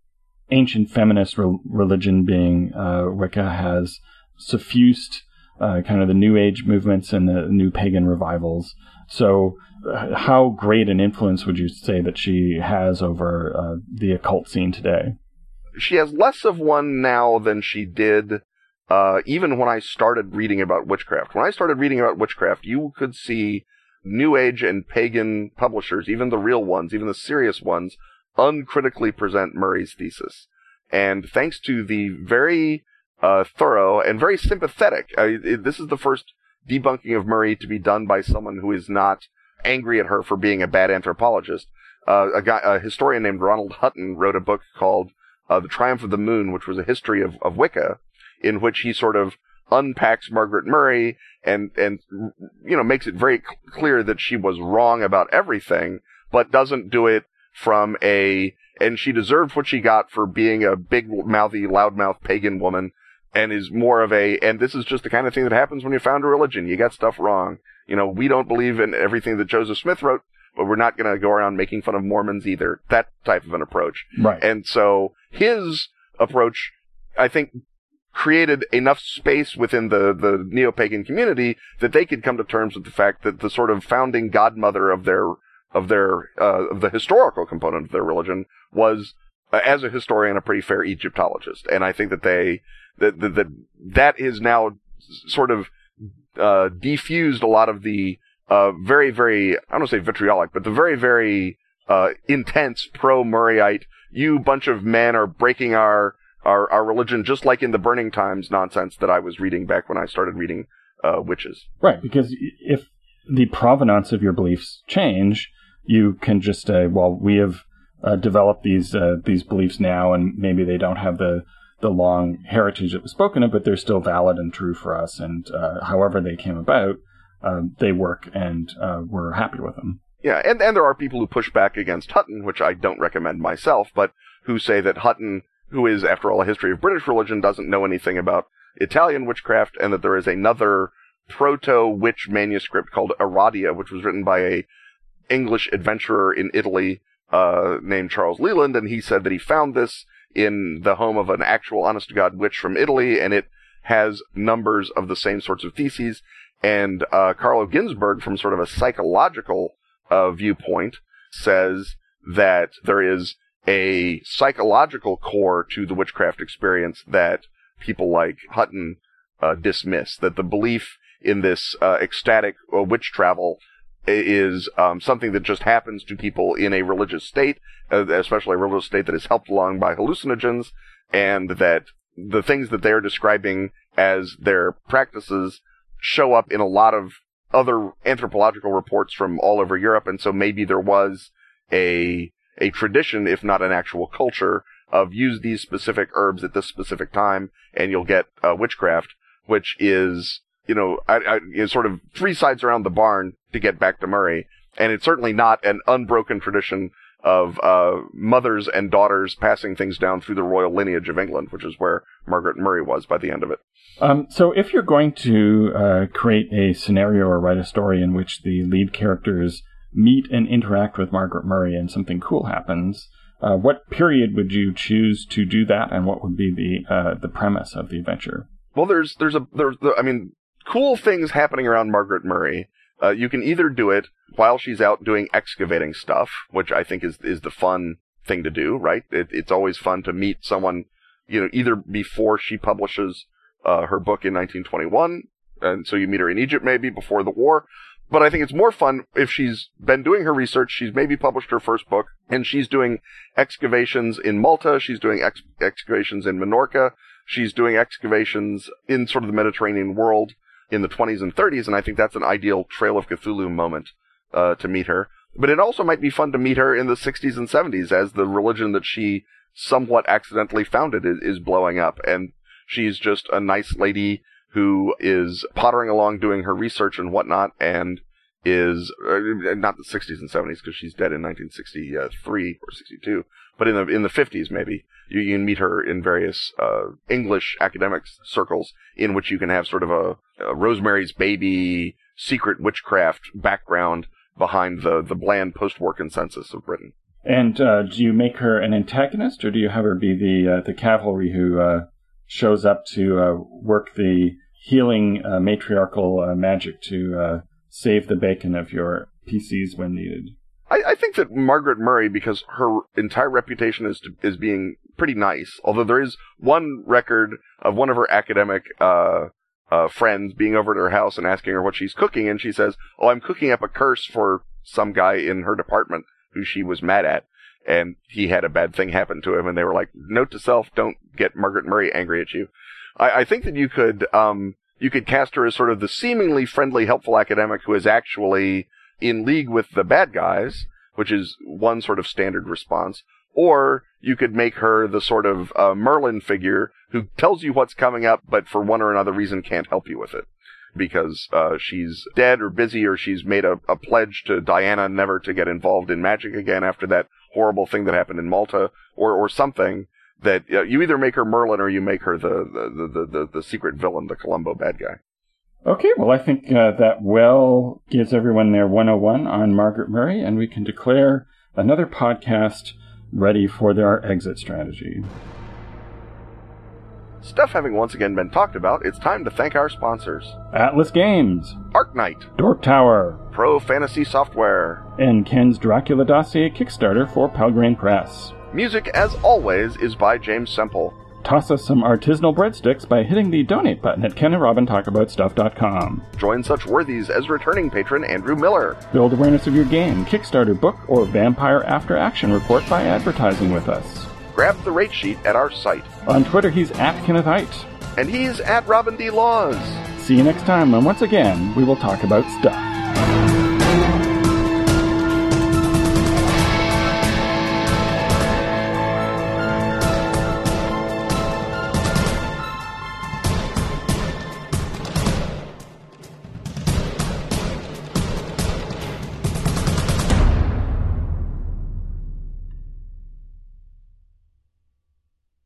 ancient feminist re- religion being uh, Wicca has suffused uh, kind of the New Age movements and the new pagan revivals. So, how great an influence would you say that she has over uh, the occult scene today? She has less of one now than she did uh, even when I started reading about witchcraft. When I started reading about witchcraft, you could see New Age and pagan publishers, even the real ones, even the serious ones, uncritically present Murray's thesis. And thanks to the very uh, thorough and very sympathetic, uh, this is the first debunking of Murray to be done by someone who is not angry at her for being a bad anthropologist. Uh, a guy, a historian named Ronald Hutton wrote a book called uh, The Triumph of the Moon, which was a history of, of Wicca, in which he sort of unpacks Margaret Murray and, and, you know, makes it very cl- clear that she was wrong about everything, but doesn't do it from a, and she deserved what she got for being a big mouthy, loudmouth pagan woman and is more of a, and this is just the kind of thing that happens when you found a religion. You got stuff wrong. You know, we don't believe in everything that Joseph Smith wrote, but we're not going to go around making fun of Mormons either. That type of an approach. Right. And so his approach, I think, created enough space within the, the neo-pagan community that they could come to terms with the fact that the sort of founding godmother of their, of their, uh, of the historical component of their religion was, uh, as a historian, a pretty fair Egyptologist. And I think that they, that, that, that, is now sort of, uh, defused a lot of the, uh, very, very, I don't want to say vitriolic, but the very, very, uh, intense pro-Murrayite, you bunch of men are breaking our, our, our religion, just like in the Burning Times nonsense that I was reading back when I started reading, uh, witches. Right, because if the provenance of your beliefs change, you can just say, well, we have uh, developed these uh, these beliefs now, and maybe they don't have the the long heritage that was spoken of, but they're still valid and true for us. And uh, however they came about, uh, they work, and uh, we're happy with them. Yeah, and, and there are people who push back against Hutton, which I don't recommend myself, but who say that Hutton, who is, after all, a history of British religion, doesn't know anything about Italian witchcraft, and that there is another proto-witch manuscript called Aradia, which was written by a English adventurer in Italy uh, named Charles Leland, and he said that he found this in the home of an actual honest to God witch from Italy, and it has numbers of the same sorts of theses. And uh, Carlo Ginzburg, from sort of a psychological uh, viewpoint, says that there is a psychological core to the witchcraft experience that people like Hutton uh, dismiss. That the belief in this uh, ecstatic uh, witch travel is um, something that just happens to people in a religious state, uh, especially a religious state that is helped along by hallucinogens, and that the things that they're describing as their practices show up in a lot of other anthropological reports from all over Europe, and so maybe there was a a tradition, if not an actual culture, of use these specific herbs at this specific time, and you'll get uh, witchcraft, which is you know, I, I, is sort of three sides around the barn to get back to Murray. And it's certainly not an unbroken tradition of uh, mothers and daughters passing things down through the royal lineage of England, which is where Margaret Murray was by the end of it. Um, so, if you're going to uh, create a scenario or write a story in which the lead characters meet and interact with Margaret Murray and something cool happens, uh, what period would you choose to do that, and what would be the uh, the premise of the adventure? Well, there's there's a there's I mean cool things happening around Margaret Murray. Uh, you can either do it while she's out doing excavating stuff, which I think is is the fun thing to do, right? It, it's always fun to meet someone, you know, either before she publishes uh, her book in 1921, and so you meet her in Egypt maybe before the war. But I think it's more fun if she's been doing her research. She's maybe published her first book, and she's doing excavations in Malta. She's doing ex- excavations in Minorca. She's doing excavations in sort of the Mediterranean world in the 20s and 30s, and I think that's an ideal Trail of Cthulhu moment uh, to meet her. But it also might be fun to meet her in the 60s and 70s as the religion that she somewhat accidentally founded is, is blowing up, and she's just a nice lady who is pottering along doing her research and whatnot, and is uh, not the 60s and 70s because she's dead in 1963 or 62, but in the in the 50s maybe you, you can meet her in various uh, English academic circles in which you can have sort of a, a Rosemary's Baby secret witchcraft background behind the the bland post-war consensus of Britain. And uh, do you make her an antagonist, or do you have her be the uh, the cavalry who uh, shows up to uh, work the healing uh, matriarchal magic to save the bacon of your PCs when needed? I, I, think that Margaret Murray, because her entire reputation is to, is being pretty nice. Although there is one record of one of her academic uh, uh, friends being over at her house and asking her what she's cooking, and she says, "Oh, I'm cooking up a curse for some guy in her department who she was mad at." And he had a bad thing happen to him, and they were like, "Note to self: Don't get Margaret Murray angry at you." I, I think that you could um, You could cast her as sort of the seemingly friendly, helpful academic who is actually in league with the bad guys, which is one sort of standard response. Or you could make her the sort of uh, Merlin figure who tells you what's coming up, but for one or another reason can't help you with it. Because uh, she's dead or busy, or she's made a, a pledge to Diana never to get involved in magic again after that horrible thing that happened in Malta, or or something that uh, you either make her Merlin or you make her the the, the, the, the secret villain, the Columbo bad guy. Okay, well, I think uh, that well gives everyone their 101 on Margaret Murray, and we can declare another podcast ready for their exit strategy. Stuff having once again been talked about, it's time to thank our sponsors Atlas Games, ArcKnight, Dork Tower, Pro Fantasy Software, and Ken's Dracula Dossier Kickstarter for Pelgrane Press. Music, as always, is by James Semple. Toss us some artisanal breadsticks by hitting the donate button at kenandrobintalkaboutstuff.com. Join such worthies as returning patron Andrew Miller. Build awareness of your game, Kickstarter book, or Vampire After Action report by advertising with us. Grab the rate sheet at our site. On Twitter, he's at Kenneth Hite. And he's at Robin D. Laws. See you next time and once again we will talk about stuff.